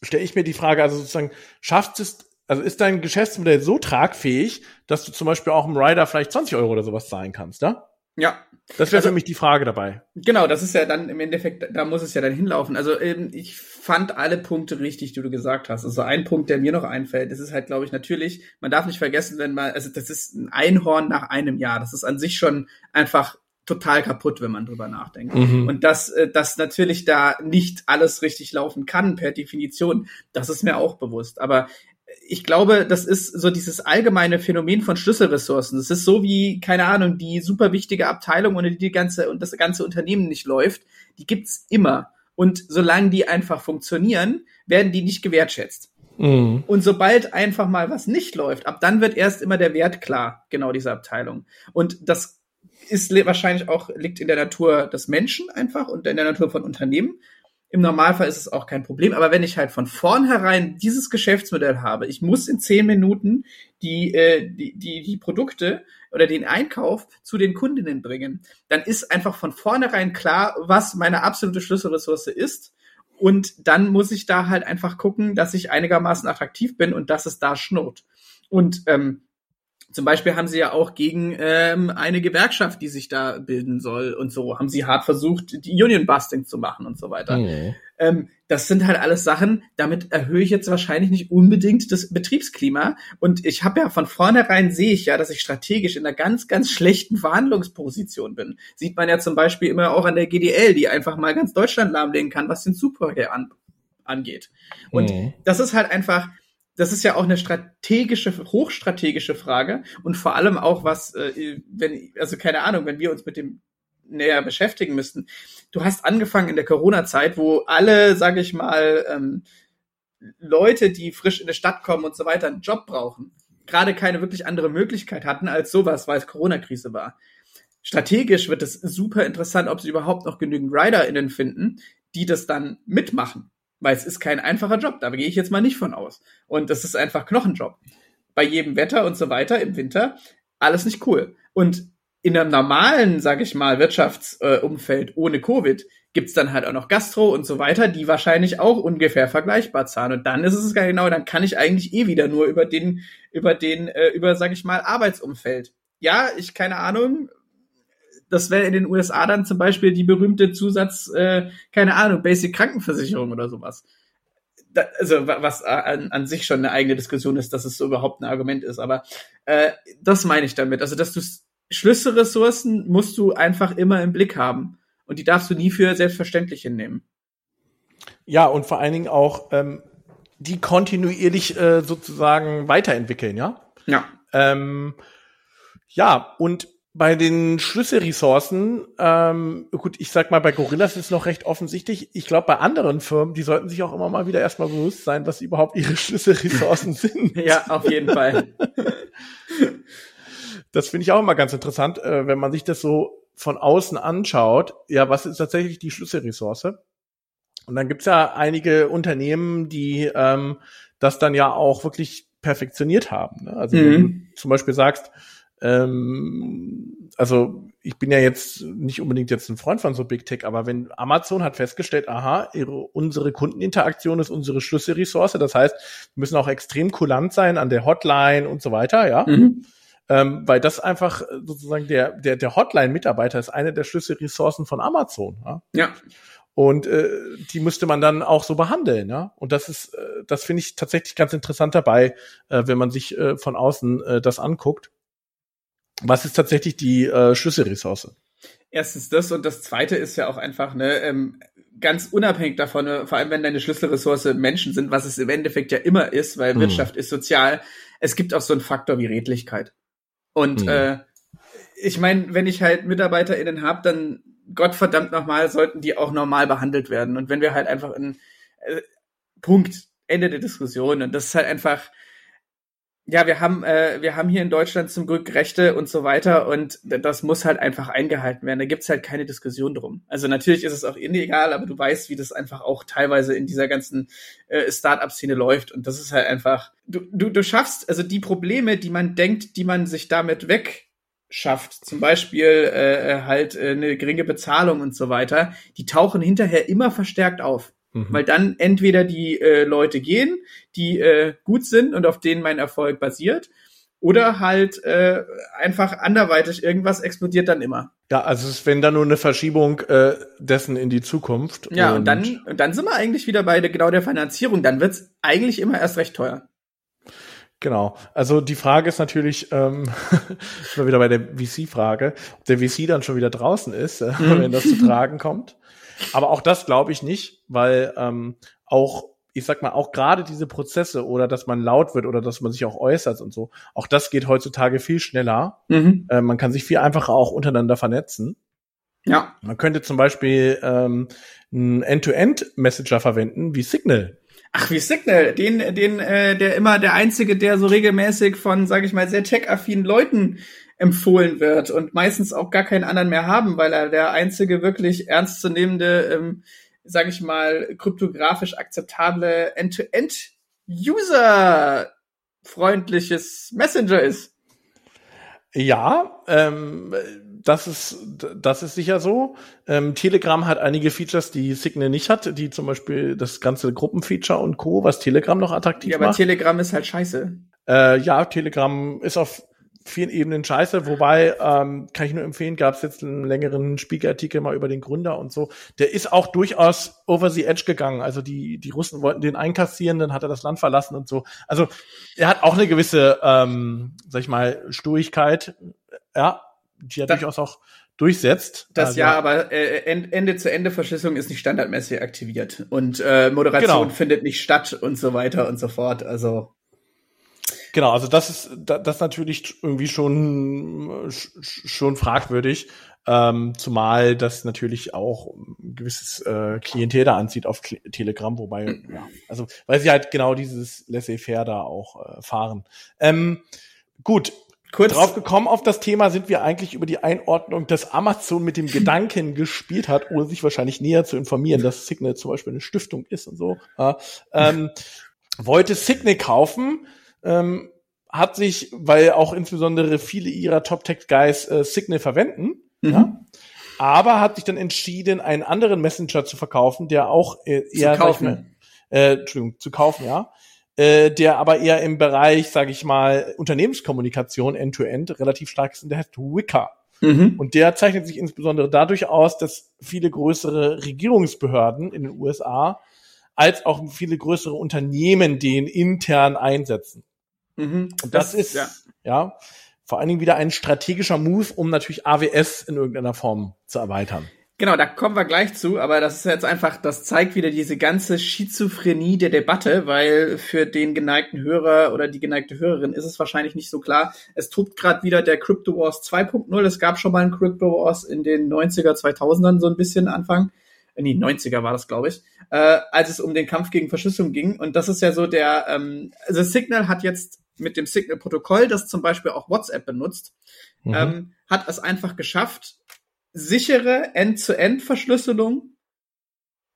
stelle ich mir die Frage, also sozusagen, schafft es, also ist dein Geschäftsmodell so tragfähig, dass du zum Beispiel auch im Rider vielleicht 20 Euro oder sowas zahlen kannst, ja? Ja. Das wäre also, für mich die Frage dabei. Genau, das ist ja dann im Endeffekt, da muss es ja dann hinlaufen. Also ähm, ich fand alle Punkte richtig, die du gesagt hast. Also ein Punkt, der mir noch einfällt, das ist halt, glaube ich, natürlich, man darf nicht vergessen, wenn man, also das ist ein Einhorn nach einem Jahr. Das ist an sich schon einfach total kaputt, wenn man drüber nachdenkt. Mhm. Und dass, äh, dass natürlich da nicht alles richtig laufen kann per Definition, das ist mir auch bewusst. Aber ich glaube, das ist so dieses allgemeine Phänomen von Schlüsselressourcen. Das ist so wie, keine Ahnung, die super wichtige Abteilung, ohne die, die ganze und das ganze Unternehmen nicht läuft, die gibt's immer. Und solange die einfach funktionieren, werden die nicht gewertschätzt. Mhm. Und sobald einfach mal was nicht läuft, ab dann wird erst immer der Wert klar, genau dieser Abteilung. Und das ist wahrscheinlich auch, liegt in der Natur des Menschen einfach und in der Natur von Unternehmen. Im Normalfall ist es auch kein Problem, aber wenn ich halt von vornherein dieses Geschäftsmodell habe, ich muss in zehn Minuten die, äh, die, die, die Produkte oder den Einkauf zu den Kundinnen bringen, dann ist einfach von vornherein klar, was meine absolute Schlüsselressource ist. Und dann muss ich da halt einfach gucken, dass ich einigermaßen attraktiv bin und dass es da schnurrt. Und ähm, zum Beispiel haben sie ja auch gegen ähm, eine Gewerkschaft, die sich da bilden soll und so, haben sie hart versucht, die Union Busting zu machen und so weiter. Mhm. Ähm, das sind halt alles Sachen, damit erhöhe ich jetzt wahrscheinlich nicht unbedingt das Betriebsklima. Und ich habe ja von vornherein sehe ich ja, dass ich strategisch in einer ganz, ganz schlechten Verhandlungsposition bin. Sieht man ja zum Beispiel immer auch an der GDL, die einfach mal ganz Deutschland lahmlegen kann, was den Superverkehr an, angeht. Und mhm. das ist halt einfach, das ist ja auch eine strategische, hochstrategische Frage und vor allem auch was, äh, wenn, also keine Ahnung, wenn wir uns mit dem näher beschäftigen müssten. Du hast angefangen in der Corona-Zeit, wo alle, sage ich mal, ähm, Leute, die frisch in die Stadt kommen und so weiter, einen Job brauchen, gerade keine wirklich andere Möglichkeit hatten als sowas, weil es Corona-Krise war. Strategisch wird es super interessant, ob sie überhaupt noch genügend RiderInnen finden, die das dann mitmachen. Weil es ist kein einfacher Job, da gehe ich jetzt mal nicht von aus. Und das ist einfach Knochenjob. Bei jedem Wetter und so weiter im Winter, alles nicht cool. Und in einem normalen, sag ich mal, Wirtschaftsumfeld ohne Covid gibt's dann halt auch noch Gastro und so weiter, die wahrscheinlich auch ungefähr vergleichbar zahlen. Und dann ist es gar genau, dann kann ich eigentlich eh wieder nur über den, über den, äh, über, sag ich mal, Arbeitsumfeld. Ja, ich keine Ahnung, das wäre in den USA dann zum Beispiel die berühmte Zusatz, äh, keine Ahnung, Basic Krankenversicherung oder sowas. Da, also was an, an sich schon eine eigene Diskussion ist, dass es so überhaupt ein Argument ist. Aber äh, das meine ich damit. Also dass du Schlüsselressourcen musst du einfach immer im Blick haben und die darfst du nie für selbstverständlich hinnehmen. Ja und vor allen Dingen auch ähm, die kontinuierlich äh, sozusagen weiterentwickeln, ja. Ja. Ähm, ja und bei den Schlüsselressourcen, ähm, gut, ich sag mal, bei Gorillas ist es noch recht offensichtlich. Ich glaube, bei anderen Firmen, die sollten sich auch immer mal wieder erstmal bewusst sein, was überhaupt ihre Schlüsselressourcen sind. ja, auf jeden Fall. Das finde ich auch immer ganz interessant, äh, wenn man sich das so von außen anschaut. Ja, was ist tatsächlich die Schlüsselressource? Und dann gibt's ja einige Unternehmen, die ähm, das dann ja auch wirklich perfektioniert haben. Ne? Also mhm. wenn du zum Beispiel sagst, ähm, also ich bin ja jetzt nicht unbedingt jetzt ein Freund von so Big Tech, aber wenn Amazon hat festgestellt, aha, ihre, unsere Kundeninteraktion ist unsere Schlüsselressource, das heißt, wir müssen auch extrem kulant sein an der Hotline und so weiter, ja. Mhm. Ähm, weil das einfach sozusagen der, der, der Hotline-Mitarbeiter ist eine der Schlüsselressourcen von Amazon. Ja. ja. Und äh, die müsste man dann auch so behandeln, ja. Und das ist, äh, das finde ich tatsächlich ganz interessant dabei, äh, wenn man sich äh, von außen äh, das anguckt was ist tatsächlich die äh, Schlüsselressource? Erstens das und das zweite ist ja auch einfach, ne, ähm, ganz unabhängig davon, ne, vor allem wenn deine Schlüsselressource Menschen sind, was es im Endeffekt ja immer ist, weil mhm. Wirtschaft ist sozial, es gibt auch so einen Faktor wie Redlichkeit. Und mhm. äh, ich meine, wenn ich halt MitarbeiterInnen habe, dann Gottverdammt nochmal sollten die auch normal behandelt werden. Und wenn wir halt einfach in äh, Punkt, Ende der Diskussion. Und das ist halt einfach, ja, wir haben, äh, wir haben hier in Deutschland zum Glück Rechte und so weiter und das muss halt einfach eingehalten werden. Da gibt's halt keine Diskussion drum. Also natürlich ist es auch illegal, aber du weißt, wie das einfach auch teilweise in dieser ganzen äh, Start-up-Szene läuft und das ist halt einfach, du, du, du schaffst, also die Probleme, die man denkt, die man sich damit weg schafft, zum Beispiel äh, halt äh, eine geringe Bezahlung und so weiter, die tauchen hinterher immer verstärkt auf. Mhm. Weil dann entweder die äh, Leute gehen, die äh, gut sind und auf denen mein Erfolg basiert, oder halt äh, einfach anderweitig irgendwas explodiert dann immer. Ja, also es wenn da nur eine Verschiebung äh, dessen in die Zukunft. Ja, und, und dann, und dann sind wir eigentlich wieder bei der, genau der Finanzierung. Dann wird's eigentlich immer erst recht teuer. Genau. Also die Frage ist natürlich, ähm, sind wir wieder bei der VC-Frage, ob der VC dann schon wieder draußen ist, äh, mhm. wenn das zu tragen kommt. Aber auch das glaube ich nicht, weil ähm, auch, ich sag mal, auch gerade diese Prozesse oder dass man laut wird oder dass man sich auch äußert und so, auch das geht heutzutage viel schneller. Mhm. Äh, man kann sich viel einfacher auch untereinander vernetzen. Ja. Man könnte zum Beispiel ähm, einen End-to-End-Messenger verwenden, wie Signal. Ach, wie Signal, den, den, äh, der immer der einzige, der so regelmäßig von, sage ich mal, sehr tech-affinen Leuten empfohlen wird und meistens auch gar keinen anderen mehr haben, weil er der einzige wirklich ernstzunehmende, ähm, sage ich mal, kryptografisch akzeptable End-to-End-User-freundliches Messenger ist. Ja, ähm, das ist, das ist sicher so. Ähm, Telegram hat einige Features, die Signal nicht hat, die zum Beispiel das ganze Gruppenfeature und Co., was Telegram noch attraktiv macht. Ja, aber. Telegram ist halt scheiße. Äh, ja, Telegram ist auf vielen Ebenen scheiße, wobei, ähm, kann ich nur empfehlen, gab es jetzt einen längeren Spiegelartikel mal über den Gründer und so. Der ist auch durchaus over the edge gegangen. Also die, die Russen wollten den einkassieren, dann hat er das Land verlassen und so. Also er hat auch eine gewisse, ähm, sag ich mal, Sturigkeit. Ja, die er das, durchaus auch durchsetzt. Das also, ja, aber äh, Ende-zu-Ende-Verschlüsselung ist nicht standardmäßig aktiviert und äh, Moderation genau. findet nicht statt und so weiter und so fort. Also Genau, also das ist das natürlich irgendwie schon schon fragwürdig, ähm, zumal das natürlich auch ein gewisses äh, Klientel da anzieht auf Telegram, wobei ja, also weil sie halt genau dieses Laissez-faire da auch äh, fahren. Ähm, gut, Kurz drauf gekommen auf das Thema sind wir eigentlich über die Einordnung, dass Amazon mit dem Gedanken gespielt hat, ohne sich wahrscheinlich näher zu informieren, dass Signal zum Beispiel eine Stiftung ist und so. Ja, ähm, wollte Signal kaufen, ähm, hat sich, weil auch insbesondere viele ihrer Top-Tech-Guys äh, Signal verwenden, mhm. ja, aber hat sich dann entschieden, einen anderen Messenger zu verkaufen, der auch äh, eher zu kaufen. Mal, äh, Entschuldigung, zu kaufen, ja, äh, der aber eher im Bereich, sage ich mal, Unternehmenskommunikation end-to-end -End, relativ stark ist und der heißt Wicker. Mhm. Und der zeichnet sich insbesondere dadurch aus, dass viele größere Regierungsbehörden in den USA als auch viele größere Unternehmen den intern einsetzen. Mhm. Und das, das ist ja. ja vor allen Dingen wieder ein strategischer Move, um natürlich AWS in irgendeiner Form zu erweitern. Genau, da kommen wir gleich zu, aber das ist jetzt einfach, das zeigt wieder diese ganze Schizophrenie der Debatte, weil für den geneigten Hörer oder die geneigte Hörerin ist es wahrscheinlich nicht so klar. Es tobt gerade wieder der Crypto Wars 2.0. Es gab schon mal einen Crypto Wars in den 90er, 2000ern so ein bisschen Anfang. In die 90er war das, glaube ich, äh, als es um den Kampf gegen Verschlüsselung ging. Und das ist ja so der, ähm, also Signal hat jetzt mit dem Signal-Protokoll, das zum Beispiel auch WhatsApp benutzt, mhm. ähm, hat es einfach geschafft, sichere End-zu-End-Verschlüsselung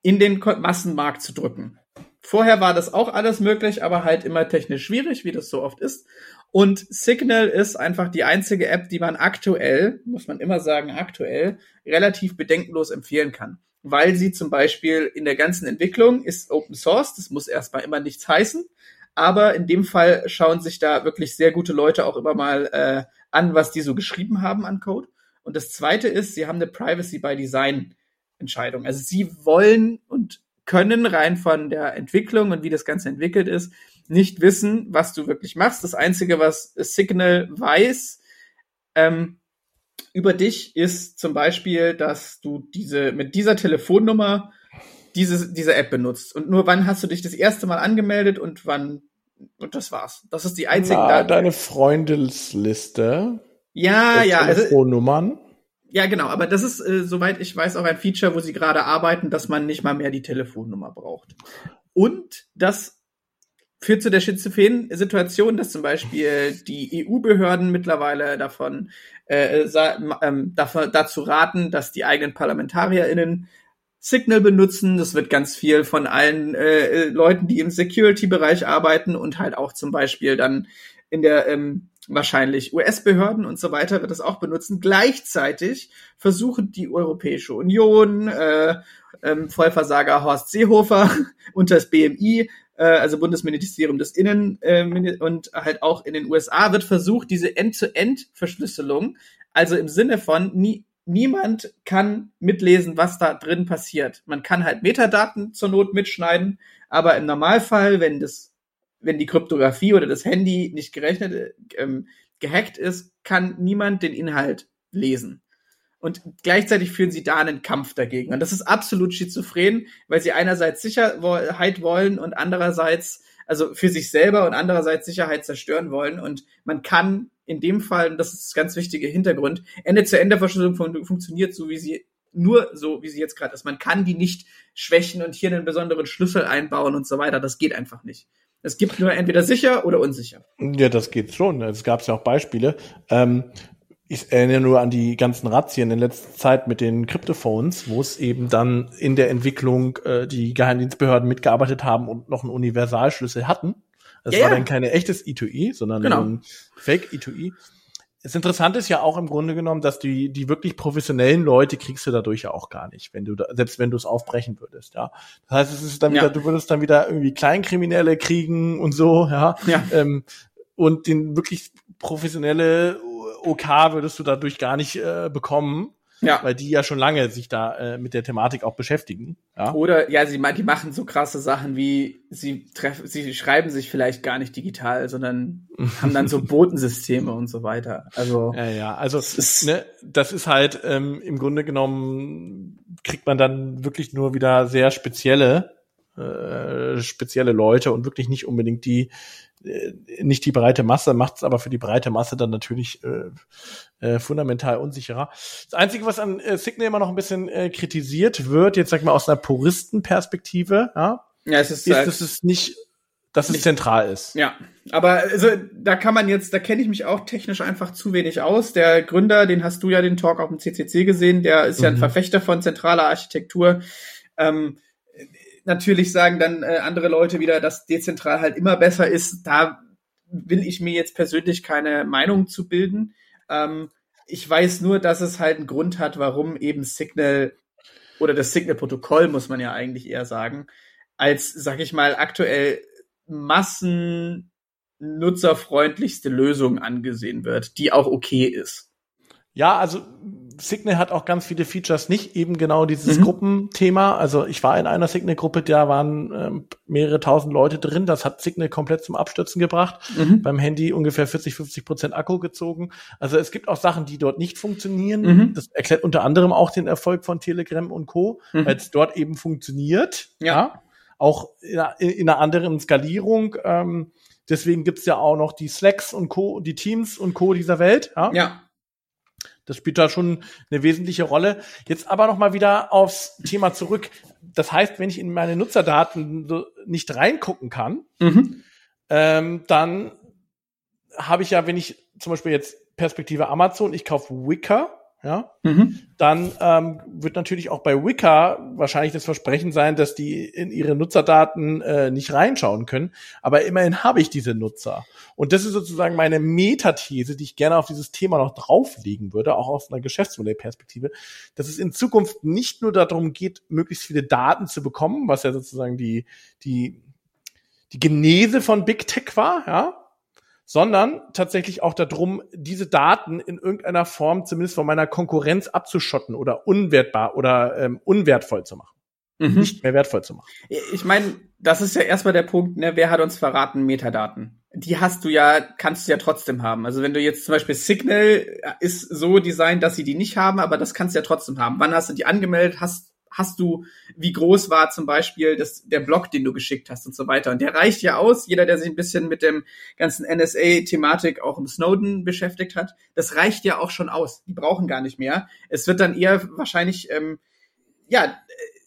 in den Massenmarkt zu drücken. Vorher war das auch alles möglich, aber halt immer technisch schwierig, wie das so oft ist. Und Signal ist einfach die einzige App, die man aktuell, muss man immer sagen, aktuell relativ bedenkenlos empfehlen kann. Weil sie zum Beispiel in der ganzen Entwicklung ist Open Source, das muss erstmal immer nichts heißen. Aber in dem Fall schauen sich da wirklich sehr gute Leute auch immer mal äh, an, was die so geschrieben haben an Code. Und das zweite ist, sie haben eine Privacy by Design Entscheidung. Also sie wollen und können rein von der Entwicklung und wie das Ganze entwickelt ist, nicht wissen, was du wirklich machst. Das Einzige, was Signal weiß ähm, über dich, ist zum Beispiel, dass du diese mit dieser Telefonnummer diese, diese App benutzt. Und nur wann hast du dich das erste Mal angemeldet und wann und das war's. Das ist die einzige. Na, deine Freundesliste. Ja, ja. Also Telefonnummern. Also, ja, genau, aber das ist, äh, soweit ich weiß, auch ein Feature, wo sie gerade arbeiten, dass man nicht mal mehr die Telefonnummer braucht. Und das führt zu der schizophrenen Situation, dass zum Beispiel die EU-Behörden mittlerweile davon, äh, ähm, davon dazu raten, dass die eigenen ParlamentarierInnen Signal benutzen. Das wird ganz viel von allen äh, Leuten, die im Security-Bereich arbeiten und halt auch zum Beispiel dann in der ähm, wahrscheinlich US-Behörden und so weiter wird das auch benutzen. Gleichzeitig versuchen die Europäische Union, äh, ähm, Vollversager Horst Seehofer und das BMI, äh, also Bundesministerium des Innen äh, und halt auch in den USA wird versucht, diese End-to-End-Verschlüsselung, also im Sinne von nie, niemand kann mitlesen, was da drin passiert. Man kann halt Metadaten zur Not mitschneiden, aber im Normalfall, wenn das wenn die Kryptographie oder das Handy nicht gerechnet, ähm, gehackt ist, kann niemand den Inhalt lesen. Und gleichzeitig führen sie da einen Kampf dagegen. Und das ist absolut schizophren, weil sie einerseits Sicherheit wollen und andererseits, also für sich selber und andererseits Sicherheit zerstören wollen. Und man kann in dem Fall, und das ist ganz wichtige Hintergrund, Ende-zu-Ende-Verschlüsselung fun funktioniert so, wie sie nur so, wie sie jetzt gerade ist. Man kann die nicht schwächen und hier einen besonderen Schlüssel einbauen und so weiter. Das geht einfach nicht. Es gibt nur entweder sicher oder unsicher. Ja, das geht schon. Es gab ja auch Beispiele. Ähm, ich erinnere nur an die ganzen Razzien in letzter Zeit mit den Cryptophones, wo es eben dann in der Entwicklung äh, die Geheimdienstbehörden mitgearbeitet haben und noch einen Universalschlüssel hatten. Es ja, war ja. dann kein echtes E2E, sondern genau. ein Fake E2E. Das Interessante ist ja auch im Grunde genommen, dass die, die wirklich professionellen Leute kriegst du dadurch ja auch gar nicht, wenn du da, selbst wenn du es aufbrechen würdest, ja. Das heißt, es ist dann ja. wieder, du würdest dann wieder irgendwie Kleinkriminelle kriegen und so, ja. ja. Ähm, und den wirklich professionelle OK würdest du dadurch gar nicht äh, bekommen. Ja. Weil die ja schon lange sich da äh, mit der Thematik auch beschäftigen. Ja? Oder ja, sie die machen so krasse Sachen wie sie treffen, sie schreiben sich vielleicht gar nicht digital, sondern haben dann so Botensysteme und so weiter. Also ja, ja. also das ist, ne, das ist halt ähm, im Grunde genommen kriegt man dann wirklich nur wieder sehr spezielle äh, spezielle Leute und wirklich nicht unbedingt die äh, nicht die breite Masse, macht es aber für die breite Masse dann natürlich äh, äh, fundamental unsicherer. Das Einzige, was an äh, Signal immer noch ein bisschen äh, kritisiert wird, jetzt sag mal aus einer Puristenperspektive, ja, ja es ist, ist halt dass es nicht dass es zentral ist. Ja, aber also da kann man jetzt, da kenne ich mich auch technisch einfach zu wenig aus. Der Gründer, den hast du ja den Talk auf dem CCC gesehen, der ist mhm. ja ein mhm. Verfechter von zentraler Architektur. Ähm, natürlich sagen dann äh, andere Leute wieder, dass dezentral halt immer besser ist. Da will ich mir jetzt persönlich keine Meinung zu bilden. Ähm, ich weiß nur, dass es halt einen Grund hat, warum eben Signal oder das Signal-Protokoll, muss man ja eigentlich eher sagen, als, sag ich mal, aktuell massennutzerfreundlichste Lösung angesehen wird, die auch okay ist. Ja, also Signal hat auch ganz viele Features nicht, eben genau dieses mhm. Gruppenthema. Also ich war in einer Signal-Gruppe, da waren ähm, mehrere tausend Leute drin. Das hat Signal komplett zum Abstürzen gebracht. Mhm. Beim Handy ungefähr 40, 50 Prozent Akku gezogen. Also es gibt auch Sachen, die dort nicht funktionieren. Mhm. Das erklärt unter anderem auch den Erfolg von Telegram und Co., mhm. weil es dort eben funktioniert. Ja. ja? Auch in einer, in einer anderen Skalierung. Ähm, deswegen gibt's ja auch noch die Slacks und Co., die Teams und Co. dieser Welt. Ja. ja das spielt da schon eine wesentliche Rolle. Jetzt aber noch mal wieder aufs Thema zurück. Das heißt, wenn ich in meine Nutzerdaten nicht reingucken kann, mhm. ähm, dann habe ich ja, wenn ich zum Beispiel jetzt Perspektive Amazon, ich kaufe Wicker, ja, mhm. dann ähm, wird natürlich auch bei Wicca wahrscheinlich das Versprechen sein, dass die in ihre Nutzerdaten äh, nicht reinschauen können. Aber immerhin habe ich diese Nutzer. Und das ist sozusagen meine Metathese, die ich gerne auf dieses Thema noch drauflegen würde, auch aus einer Geschäftsmodellperspektive, dass es in Zukunft nicht nur darum geht, möglichst viele Daten zu bekommen, was ja sozusagen die, die, die Genese von Big Tech war, ja, sondern tatsächlich auch darum, diese Daten in irgendeiner Form zumindest von meiner Konkurrenz abzuschotten oder unwertbar oder ähm, unwertvoll zu machen. Mhm. Nicht mehr wertvoll zu machen. Ich meine, das ist ja erstmal der Punkt, ne, wer hat uns verraten, Metadaten? Die hast du ja, kannst du ja trotzdem haben. Also wenn du jetzt zum Beispiel Signal ist so designt, dass sie die nicht haben, aber das kannst du ja trotzdem haben. Wann hast du die angemeldet? Hast hast du, wie groß war zum Beispiel das, der Blog, den du geschickt hast und so weiter. Und der reicht ja aus. Jeder, der sich ein bisschen mit dem ganzen NSA-Thematik auch im Snowden beschäftigt hat, das reicht ja auch schon aus. Die brauchen gar nicht mehr. Es wird dann eher wahrscheinlich, ähm, ja,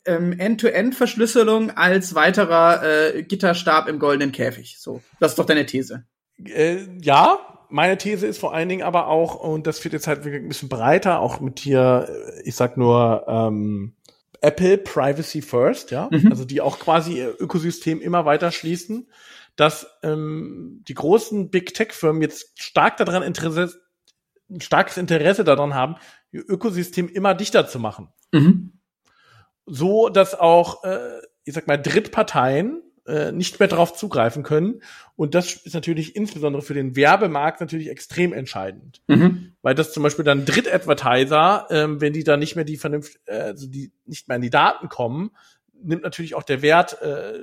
ähm, End-to-End-Verschlüsselung als weiterer äh, Gitterstab im goldenen Käfig. So, das ist doch deine These. Äh, ja, meine These ist vor allen Dingen aber auch, und das wird jetzt halt ein bisschen breiter, auch mit hier, äh, ich sag nur, ähm, Apple Privacy First, ja, mhm. also die auch quasi ihr Ökosystem immer weiter schließen, dass ähm, die großen Big Tech Firmen jetzt stark daran Interesse, ein starkes Interesse daran haben, ihr Ökosystem immer dichter zu machen. Mhm. So, dass auch, äh, ich sag mal, Drittparteien äh, nicht mehr darauf zugreifen können. Und das ist natürlich insbesondere für den Werbemarkt natürlich extrem entscheidend. Mhm. Weil das zum Beispiel dann Drittadvertiser, ähm, wenn die dann nicht mehr die vernünft, äh, also die nicht mehr in die Daten kommen, nimmt natürlich auch der Wert äh,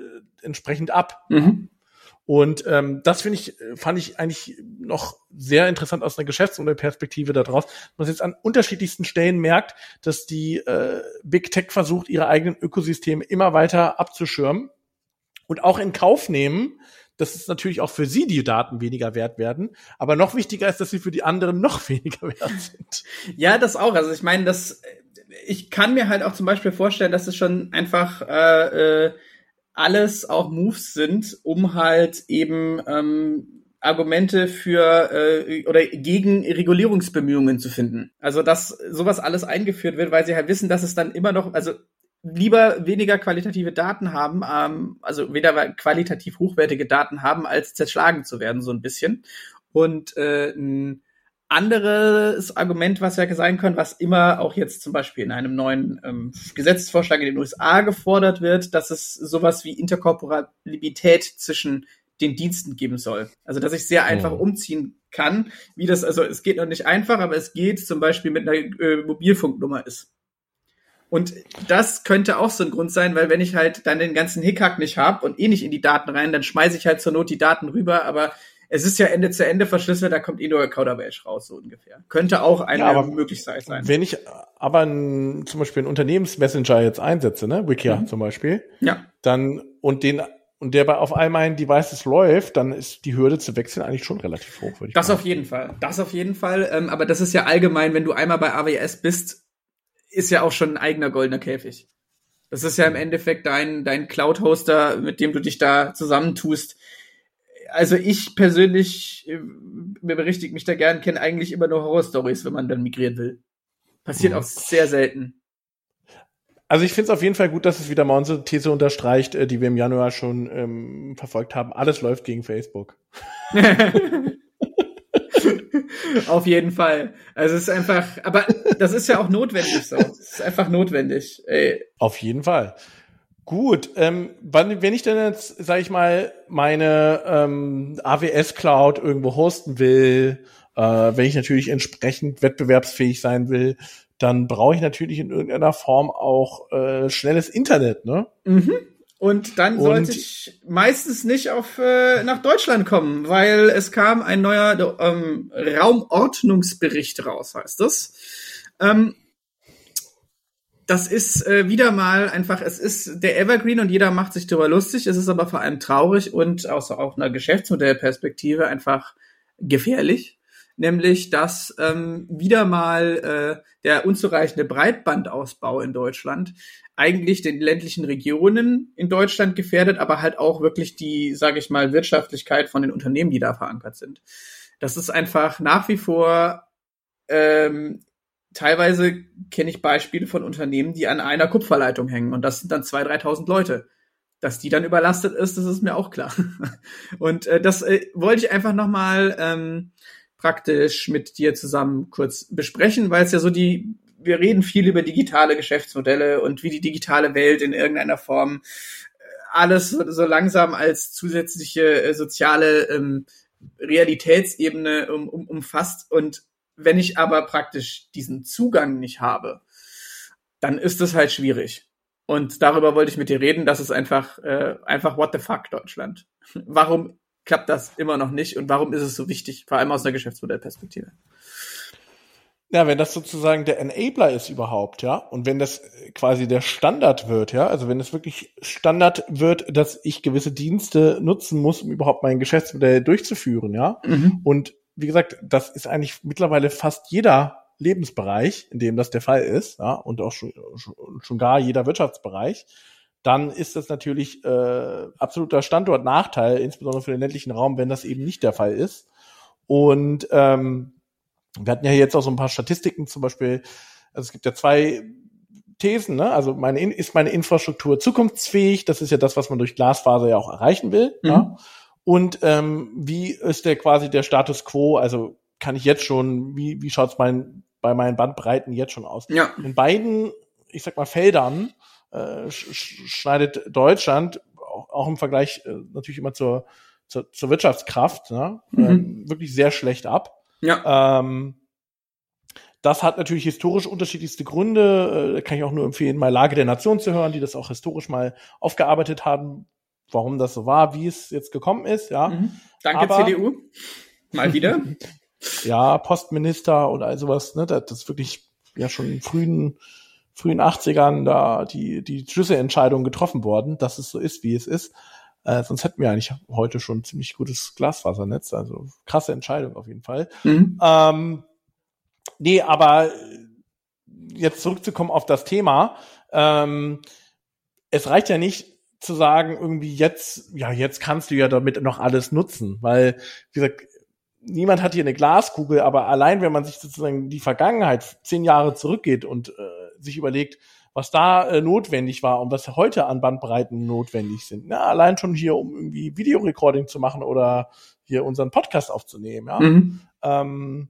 entsprechend ab. Mhm. Und ähm, das finde ich, fand ich eigentlich noch sehr interessant aus einer Geschäftsmodellperspektive daraus, man jetzt an unterschiedlichsten Stellen merkt, dass die äh, Big Tech versucht, ihre eigenen Ökosysteme immer weiter abzuschirmen und auch in Kauf nehmen, dass es natürlich auch für sie die Daten weniger wert werden. Aber noch wichtiger ist, dass sie für die anderen noch weniger wert sind. Ja, das auch. Also ich meine, das, ich kann mir halt auch zum Beispiel vorstellen, dass es schon einfach äh, äh, alles auch Moves sind, um halt eben ähm, Argumente für äh, oder gegen Regulierungsbemühungen zu finden. Also dass sowas alles eingeführt wird, weil sie halt wissen, dass es dann immer noch, also lieber weniger qualitative Daten haben, ähm, also weder qualitativ hochwertige Daten haben, als zerschlagen zu werden, so ein bisschen. Und äh, ein anderes Argument, was ja sein kann, was immer auch jetzt zum Beispiel in einem neuen ähm, Gesetzesvorschlag in den USA gefordert wird, dass es sowas wie Interkorporabilität zwischen den Diensten geben soll. Also dass ich sehr einfach oh. umziehen kann, wie das, also es geht noch nicht einfach, aber es geht zum Beispiel mit einer äh, Mobilfunknummer ist. Und das könnte auch so ein Grund sein, weil wenn ich halt dann den ganzen Hickhack nicht habe und eh nicht in die Daten rein, dann schmeiße ich halt zur Not die Daten rüber, aber es ist ja Ende zu Ende verschlüsselt, da kommt eh nur Kauderwelsch raus, so ungefähr. Könnte auch eine ja, Möglichkeit sein. Wenn ich aber ein, zum Beispiel einen Unternehmensmessenger jetzt einsetze, ne, Wikia mhm. zum Beispiel, ja. dann, und den, und der bei auf all meinen Devices läuft, dann ist die Hürde zu wechseln eigentlich schon relativ hoch, würde ich Das sagen. auf jeden Fall. Das auf jeden Fall. Ähm, aber das ist ja allgemein, wenn du einmal bei AWS bist, ist ja auch schon ein eigener goldener Käfig. Das ist ja im Endeffekt dein, dein Cloud-Hoster, mit dem du dich da zusammentust also ich persönlich, äh, mir berichtigt mich da gern, kenne eigentlich immer nur Horror-Stories, wenn man dann migrieren will. Passiert mhm. auch sehr selten. Also ich finde es auf jeden Fall gut, dass es wieder mal unsere These unterstreicht, äh, die wir im Januar schon ähm, verfolgt haben. Alles läuft gegen Facebook. auf jeden Fall. Also es ist einfach, aber das ist ja auch notwendig so. Es ist einfach notwendig. Ey. Auf jeden Fall. Gut, ähm, wann, wenn ich denn jetzt, sag ich mal, meine ähm, AWS Cloud irgendwo hosten will, äh, wenn ich natürlich entsprechend wettbewerbsfähig sein will, dann brauche ich natürlich in irgendeiner Form auch äh, schnelles Internet, ne? Mhm. Und dann sollte ich meistens nicht auf äh, nach Deutschland kommen, weil es kam ein neuer ähm, Raumordnungsbericht raus, heißt das. Ähm, das ist äh, wieder mal einfach, es ist der Evergreen und jeder macht sich darüber lustig. Es ist aber vor allem traurig und aus auch einer Geschäftsmodellperspektive einfach gefährlich. Nämlich, dass ähm, wieder mal äh, der unzureichende Breitbandausbau in Deutschland eigentlich den ländlichen Regionen in Deutschland gefährdet, aber halt auch wirklich die, sage ich mal, Wirtschaftlichkeit von den Unternehmen, die da verankert sind. Das ist einfach nach wie vor ähm, teilweise kenne ich Beispiele von Unternehmen, die an einer Kupferleitung hängen und das sind dann 2.000, 3.000 Leute. Dass die dann überlastet ist, das ist mir auch klar. Und äh, das äh, wollte ich einfach nochmal ähm, praktisch mit dir zusammen kurz besprechen, weil es ja so die, wir reden viel über digitale Geschäftsmodelle und wie die digitale Welt in irgendeiner Form äh, alles so, langsam als zusätzliche äh, soziale ähm, Realitätsebene um, um, umfasst und wenn ich aber praktisch diesen Zugang nicht habe, dann ist es halt schwierig. Und darüber wollte ich mit dir reden. Das ist einfach, äh, einfach what the fuck Deutschland. Warum klappt das immer noch nicht und warum ist es so wichtig, vor allem aus einer Geschäftsmodellperspektive? Ja, wenn das sozusagen der Enabler ist überhaupt, ja, und wenn das quasi der Standard wird, ja, also wenn es wirklich Standard wird, dass ich gewisse Dienste nutzen muss, um überhaupt mein Geschäftsmodell durchzuführen, ja, mhm. und wie gesagt, das ist eigentlich mittlerweile fast jeder Lebensbereich, in dem das der Fall ist, ja, und auch schon, schon gar jeder Wirtschaftsbereich, dann ist das natürlich äh, absoluter Standortnachteil, insbesondere für den ländlichen Raum, wenn das eben nicht der Fall ist. Und ähm, wir hatten ja jetzt auch so ein paar Statistiken, zum Beispiel, also es gibt ja zwei Thesen, ne? Also meine, ist meine Infrastruktur zukunftsfähig? Das ist ja das, was man durch Glasfaser ja auch erreichen will. Mhm. Ja? Und ähm, wie ist der quasi der Status quo? Also kann ich jetzt schon, wie, wie schaut's mein, bei meinen Bandbreiten jetzt schon aus? Ja. In beiden, ich sag mal, Feldern äh, sch schneidet Deutschland auch, auch im Vergleich äh, natürlich immer zur, zur, zur Wirtschaftskraft ne? Mhm. Ähm, wirklich sehr schlecht ab. Ja. Ähm, das hat natürlich historisch unterschiedlichste Gründe. Äh, kann ich auch nur empfehlen, mal Lage der Nation zu hören, die das auch historisch mal aufgearbeitet haben, warum das so war, wie es jetzt gekommen ist, ja. Mhm. Danke, Aber, CDU. Mal wieder. ja, Postminister und all sowas, ne, das ist wirklich ja schon in frühen, frühen 80ern da die, die Schlüsselentscheidung getroffen worden, dass es so ist, wie es ist. Äh, sonst hätten wir eigentlich heute schon ein ziemlich gutes Glasfasernetz, also krasse Entscheidung auf jeden Fall. Mhm. Ähm, nee, aber jetzt zurückzukommen auf das Thema, ähm, es reicht ja nicht zu sagen, irgendwie jetzt, ja, jetzt kannst du ja damit noch alles nutzen, weil, wie gesagt, niemand hat hier eine Glaskugel, aber allein wenn man sich sozusagen die Vergangenheit zehn Jahre zurückgeht und äh, sich überlegt, was da äh, notwendig war und was heute an Bandbreiten notwendig sind. Na, allein schon hier, um irgendwie Videorecording zu machen oder hier unseren Podcast aufzunehmen, ja. Mhm. Ähm,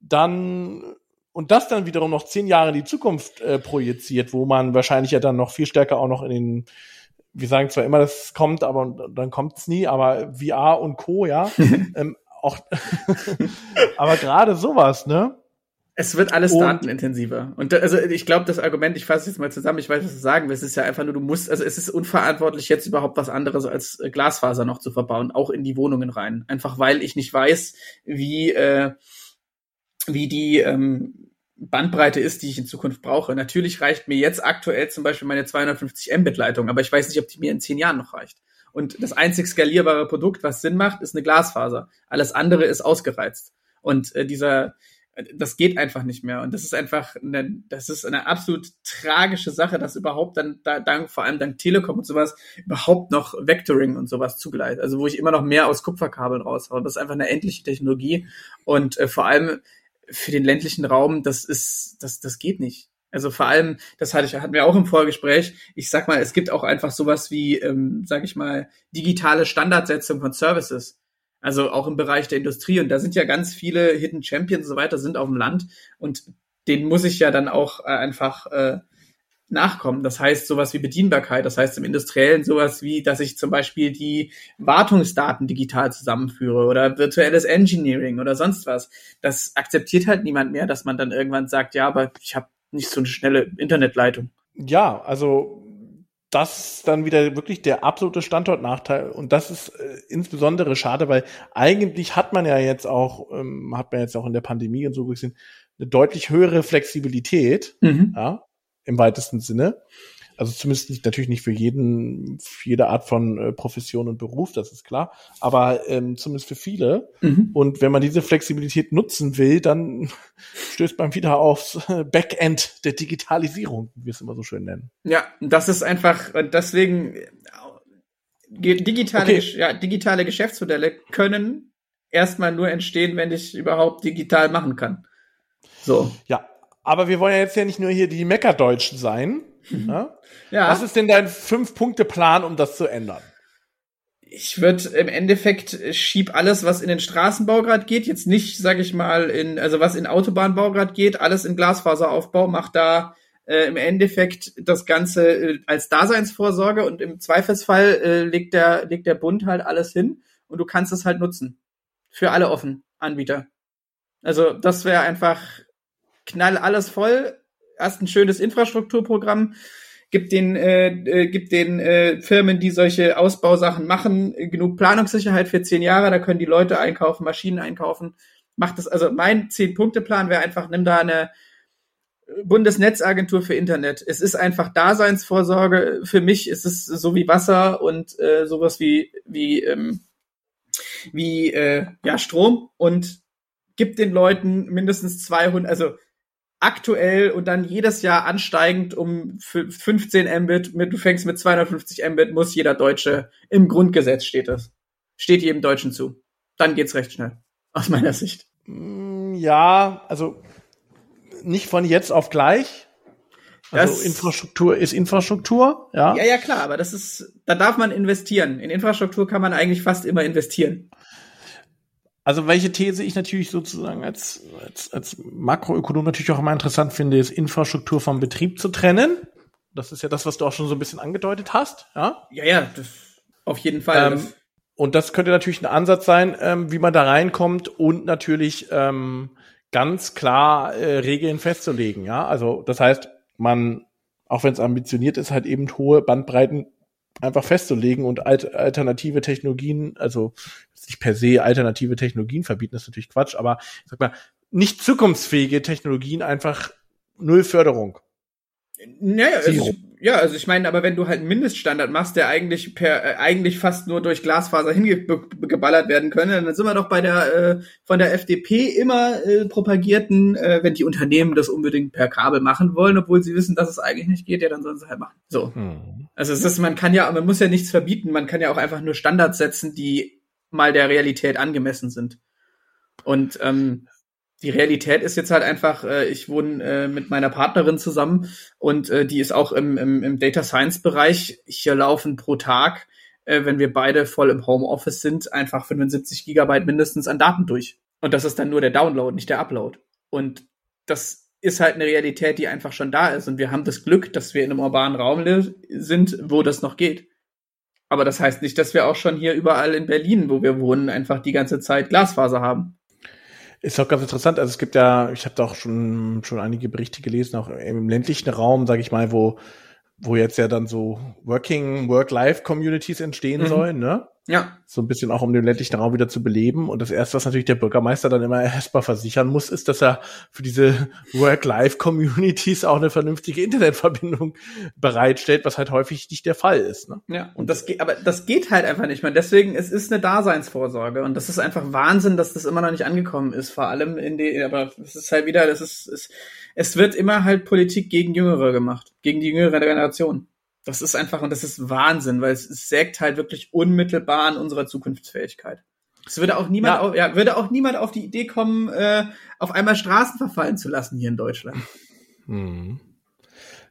dann und das dann wiederum noch zehn Jahre in die Zukunft äh, projiziert, wo man wahrscheinlich ja dann noch viel stärker auch noch in den, wir sagen zwar immer, dass es kommt, aber dann kommt es nie, aber VR und Co, ja, ähm, auch, aber gerade sowas, ne? Es wird alles und, datenintensiver. Und also ich glaube, das Argument, ich fasse es jetzt mal zusammen, ich weiß, was du sagen willst, ist ja einfach nur, du musst, also es ist unverantwortlich, jetzt überhaupt was anderes als äh, Glasfaser noch zu verbauen, auch in die Wohnungen rein. Einfach weil ich nicht weiß, wie, äh, wie die ähm, Bandbreite ist, die ich in Zukunft brauche. Natürlich reicht mir jetzt aktuell zum Beispiel meine 250 Mbit-Leitung, aber ich weiß nicht, ob die mir in zehn Jahren noch reicht. Und das einzig skalierbare Produkt, was Sinn macht, ist eine Glasfaser. Alles andere ist ausgereizt. Und äh, dieser, das geht einfach nicht mehr. Und das ist einfach, eine, das ist eine absolut tragische Sache, dass überhaupt dann, da, dank, vor allem dank Telekom und sowas, überhaupt noch Vectoring und sowas zugleitet. Also wo ich immer noch mehr aus Kupferkabeln raushaue. Das ist einfach eine endliche Technologie. Und äh, vor allem für den ländlichen Raum, das ist, das, das geht nicht. Also vor allem, das hatte ich, hatten wir auch im Vorgespräch. Ich sag mal, es gibt auch einfach sowas wie, ähm, sag ich mal, digitale Standardsetzung von Services. Also auch im Bereich der Industrie. Und da sind ja ganz viele Hidden Champions und so weiter, sind auf dem Land. Und denen muss ich ja dann auch äh, einfach äh, nachkommen. Das heißt sowas wie Bedienbarkeit, das heißt im Industriellen sowas wie, dass ich zum Beispiel die Wartungsdaten digital zusammenführe oder virtuelles Engineering oder sonst was. Das akzeptiert halt niemand mehr, dass man dann irgendwann sagt, ja, aber ich habe nicht so eine schnelle Internetleitung. Ja, also das ist dann wieder wirklich der absolute Standortnachteil und das ist äh, insbesondere schade, weil eigentlich hat man ja jetzt auch, ähm, hat man jetzt auch in der Pandemie und so gesehen, eine deutlich höhere Flexibilität, mhm. ja, im weitesten Sinne. Also zumindest nicht, natürlich nicht für jeden, für jede Art von äh, Profession und Beruf, das ist klar, aber ähm, zumindest für viele. Mhm. Und wenn man diese Flexibilität nutzen will, dann stößt man wieder aufs äh, Backend der Digitalisierung, wie wir es immer so schön nennen. Ja, das ist einfach, deswegen äh, digitale, okay. ja, digitale Geschäftsmodelle können erstmal nur entstehen, wenn ich überhaupt digital machen kann. So. Ja, aber wir wollen ja jetzt ja nicht nur hier die Meckerdeutschen sein. Mhm. Ja? ja. Was ist denn dein Fünf-Punkte-Plan, um das zu ändern? Ich würde im Endeffekt schieb alles, was in den Straßenbau gerade geht, jetzt nicht, sag ich mal, in, also was in Autobahnbau gerade geht, alles in Glasfaseraufbau, macht da äh, im Endeffekt das Ganze äh, als Daseinsvorsorge und im Zweifelsfall äh, legt der, legt der Bund halt alles hin und du kannst es halt nutzen. Für alle offen Anbieter. Also das wäre einfach knall alles voll, hast ein schönes Infrastrukturprogramm, gibt den, äh, äh, gibt den äh, Firmen, die solche Ausbausachen machen, genug Planungssicherheit für zehn Jahre, da können die Leute einkaufen, Maschinen einkaufen. Macht das, also mein Zehn-Punkte-Plan wäre einfach, nimm da eine Bundesnetzagentur für Internet. Es ist einfach Daseinsvorsorge. Für mich ist es so wie Wasser und äh, sowas wie, wie, ähm, wie äh, ja, Strom und gibt den Leuten mindestens 200, also aktuell und dann jedes Jahr ansteigend um 15 Mbit, mit, du fängst mit 250 Mbit, muss jeder Deutsche, im Grundgesetz steht das. Steht jedem Deutschen zu. Dann geht's recht schnell. Aus meiner Sicht. Mm, ja, also nicht von jetzt auf gleich. Also das, Infrastruktur ist Infrastruktur, ja. Ja, ja, klar, aber das ist, da darf man investieren. In Infrastruktur kann man eigentlich fast immer investieren. Also welche These ich natürlich sozusagen als, als, als Makroökonom natürlich auch immer interessant finde, ist Infrastruktur vom Betrieb zu trennen. Das ist ja das, was du auch schon so ein bisschen angedeutet hast. Ja, ja, ja das, auf jeden Fall. Ähm, und das könnte natürlich ein Ansatz sein, ähm, wie man da reinkommt und natürlich ähm, ganz klar äh, Regeln festzulegen. Ja, also das heißt, man, auch wenn es ambitioniert ist, halt eben hohe Bandbreiten einfach festzulegen und alternative Technologien, also nicht per se alternative Technologien verbieten, das ist natürlich Quatsch, aber ich sag mal, nicht zukunftsfähige Technologien einfach null Förderung. Naja, also ja, also ich meine, aber wenn du halt einen Mindeststandard machst, der eigentlich per äh, eigentlich fast nur durch Glasfaser hingeballert werden könnte, dann sind wir doch bei der äh, von der FDP immer äh, propagierten, äh, wenn die Unternehmen das unbedingt per Kabel machen wollen, obwohl sie wissen, dass es eigentlich nicht geht, ja, dann sollen sie halt machen. So. Hm. Also es ist, man kann ja, man muss ja nichts verbieten, man kann ja auch einfach nur Standards setzen, die mal der Realität angemessen sind. Und ähm, die Realität ist jetzt halt einfach, äh, ich wohne äh, mit meiner Partnerin zusammen und äh, die ist auch im, im, im Data Science Bereich. Hier laufen pro Tag, äh, wenn wir beide voll im Homeoffice sind, einfach 75 Gigabyte mindestens an Daten durch. Und das ist dann nur der Download, nicht der Upload. Und das ist halt eine Realität, die einfach schon da ist. Und wir haben das Glück, dass wir in einem urbanen Raum sind, wo das noch geht. Aber das heißt nicht, dass wir auch schon hier überall in Berlin, wo wir wohnen, einfach die ganze Zeit Glasfaser haben. Ist auch ganz interessant. Also es gibt ja, ich habe da auch schon schon einige Berichte gelesen, auch im ländlichen Raum, sage ich mal, wo wo jetzt ja dann so Working Work-Life-Communities entstehen mhm. sollen, ne? Ja. So ein bisschen auch, um den ländlichen Raum wieder zu beleben. Und das erste, was natürlich der Bürgermeister dann immer erstmal versichern muss, ist, dass er für diese Work-Life-Communities auch eine vernünftige Internetverbindung bereitstellt, was halt häufig nicht der Fall ist. Ne? Ja, und das geht, aber das geht halt einfach nicht mehr. Deswegen, es ist eine Daseinsvorsorge. Und das ist einfach Wahnsinn, dass das immer noch nicht angekommen ist. Vor allem in die, aber es ist halt wieder, das ist, es, es wird immer halt Politik gegen Jüngere gemacht. Gegen die jüngere Generation. Das ist einfach, und das ist Wahnsinn, weil es, es sägt halt wirklich unmittelbar an unserer Zukunftsfähigkeit. Es würde auch niemand, ja. Auf, ja, würde auch niemand auf die Idee kommen, äh, auf einmal Straßen verfallen zu lassen hier in Deutschland. Hm.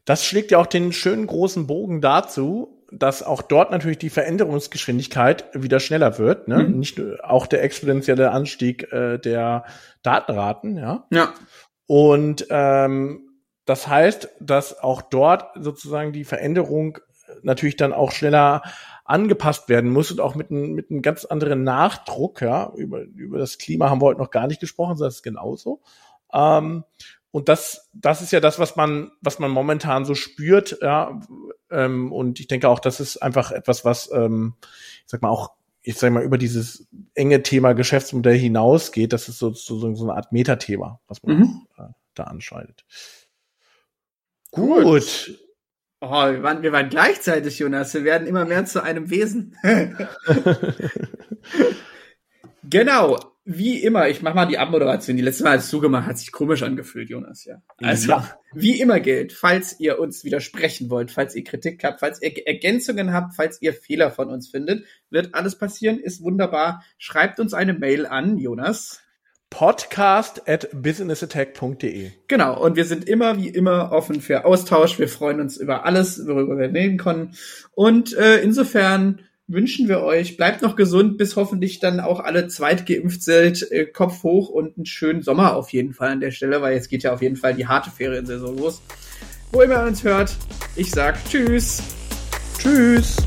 Das schlägt ja auch den schönen großen Bogen dazu, dass auch dort natürlich die Veränderungsgeschwindigkeit wieder schneller wird, ne? Mhm. Nicht auch der exponentielle Anstieg äh, der Datenraten, ja. Ja. Und ähm, das heißt, dass auch dort sozusagen die Veränderung natürlich dann auch schneller angepasst werden muss und auch mit, ein, mit einem ganz anderen Nachdruck. Ja, über, über das Klima haben wir heute noch gar nicht gesprochen, das ist genauso. Ähm, und das, das ist ja das, was man, was man momentan so spürt, ja. Ähm, und ich denke auch, das ist einfach etwas, was, ähm, ich sag mal, auch, ich sag mal, über dieses enge Thema Geschäftsmodell hinausgeht. Das ist sozusagen so eine Art Metathema, was man mhm. äh, da anschaltet. Gut. Gut. Oh, wir waren, wir waren gleichzeitig, Jonas. Wir werden immer mehr zu einem Wesen. genau. Wie immer, ich mach mal die Abmoderation. Die letzte Mal, als du gemacht hat sich komisch angefühlt, Jonas, ja. Also, ja. wie immer gilt, falls ihr uns widersprechen wollt, falls ihr Kritik habt, falls ihr Ergänzungen habt, falls ihr Fehler von uns findet, wird alles passieren, ist wunderbar. Schreibt uns eine Mail an, Jonas podcast at businessattack.de. Genau, und wir sind immer wie immer offen für Austausch. Wir freuen uns über alles, worüber wir reden können. Und äh, insofern wünschen wir euch, bleibt noch gesund, bis hoffentlich dann auch alle zweitgeimpft sind, äh, Kopf hoch und einen schönen Sommer auf jeden Fall an der Stelle, weil jetzt geht ja auf jeden Fall die harte Feriensaison los. Wo immer ihr uns hört, ich sag Tschüss. Tschüss.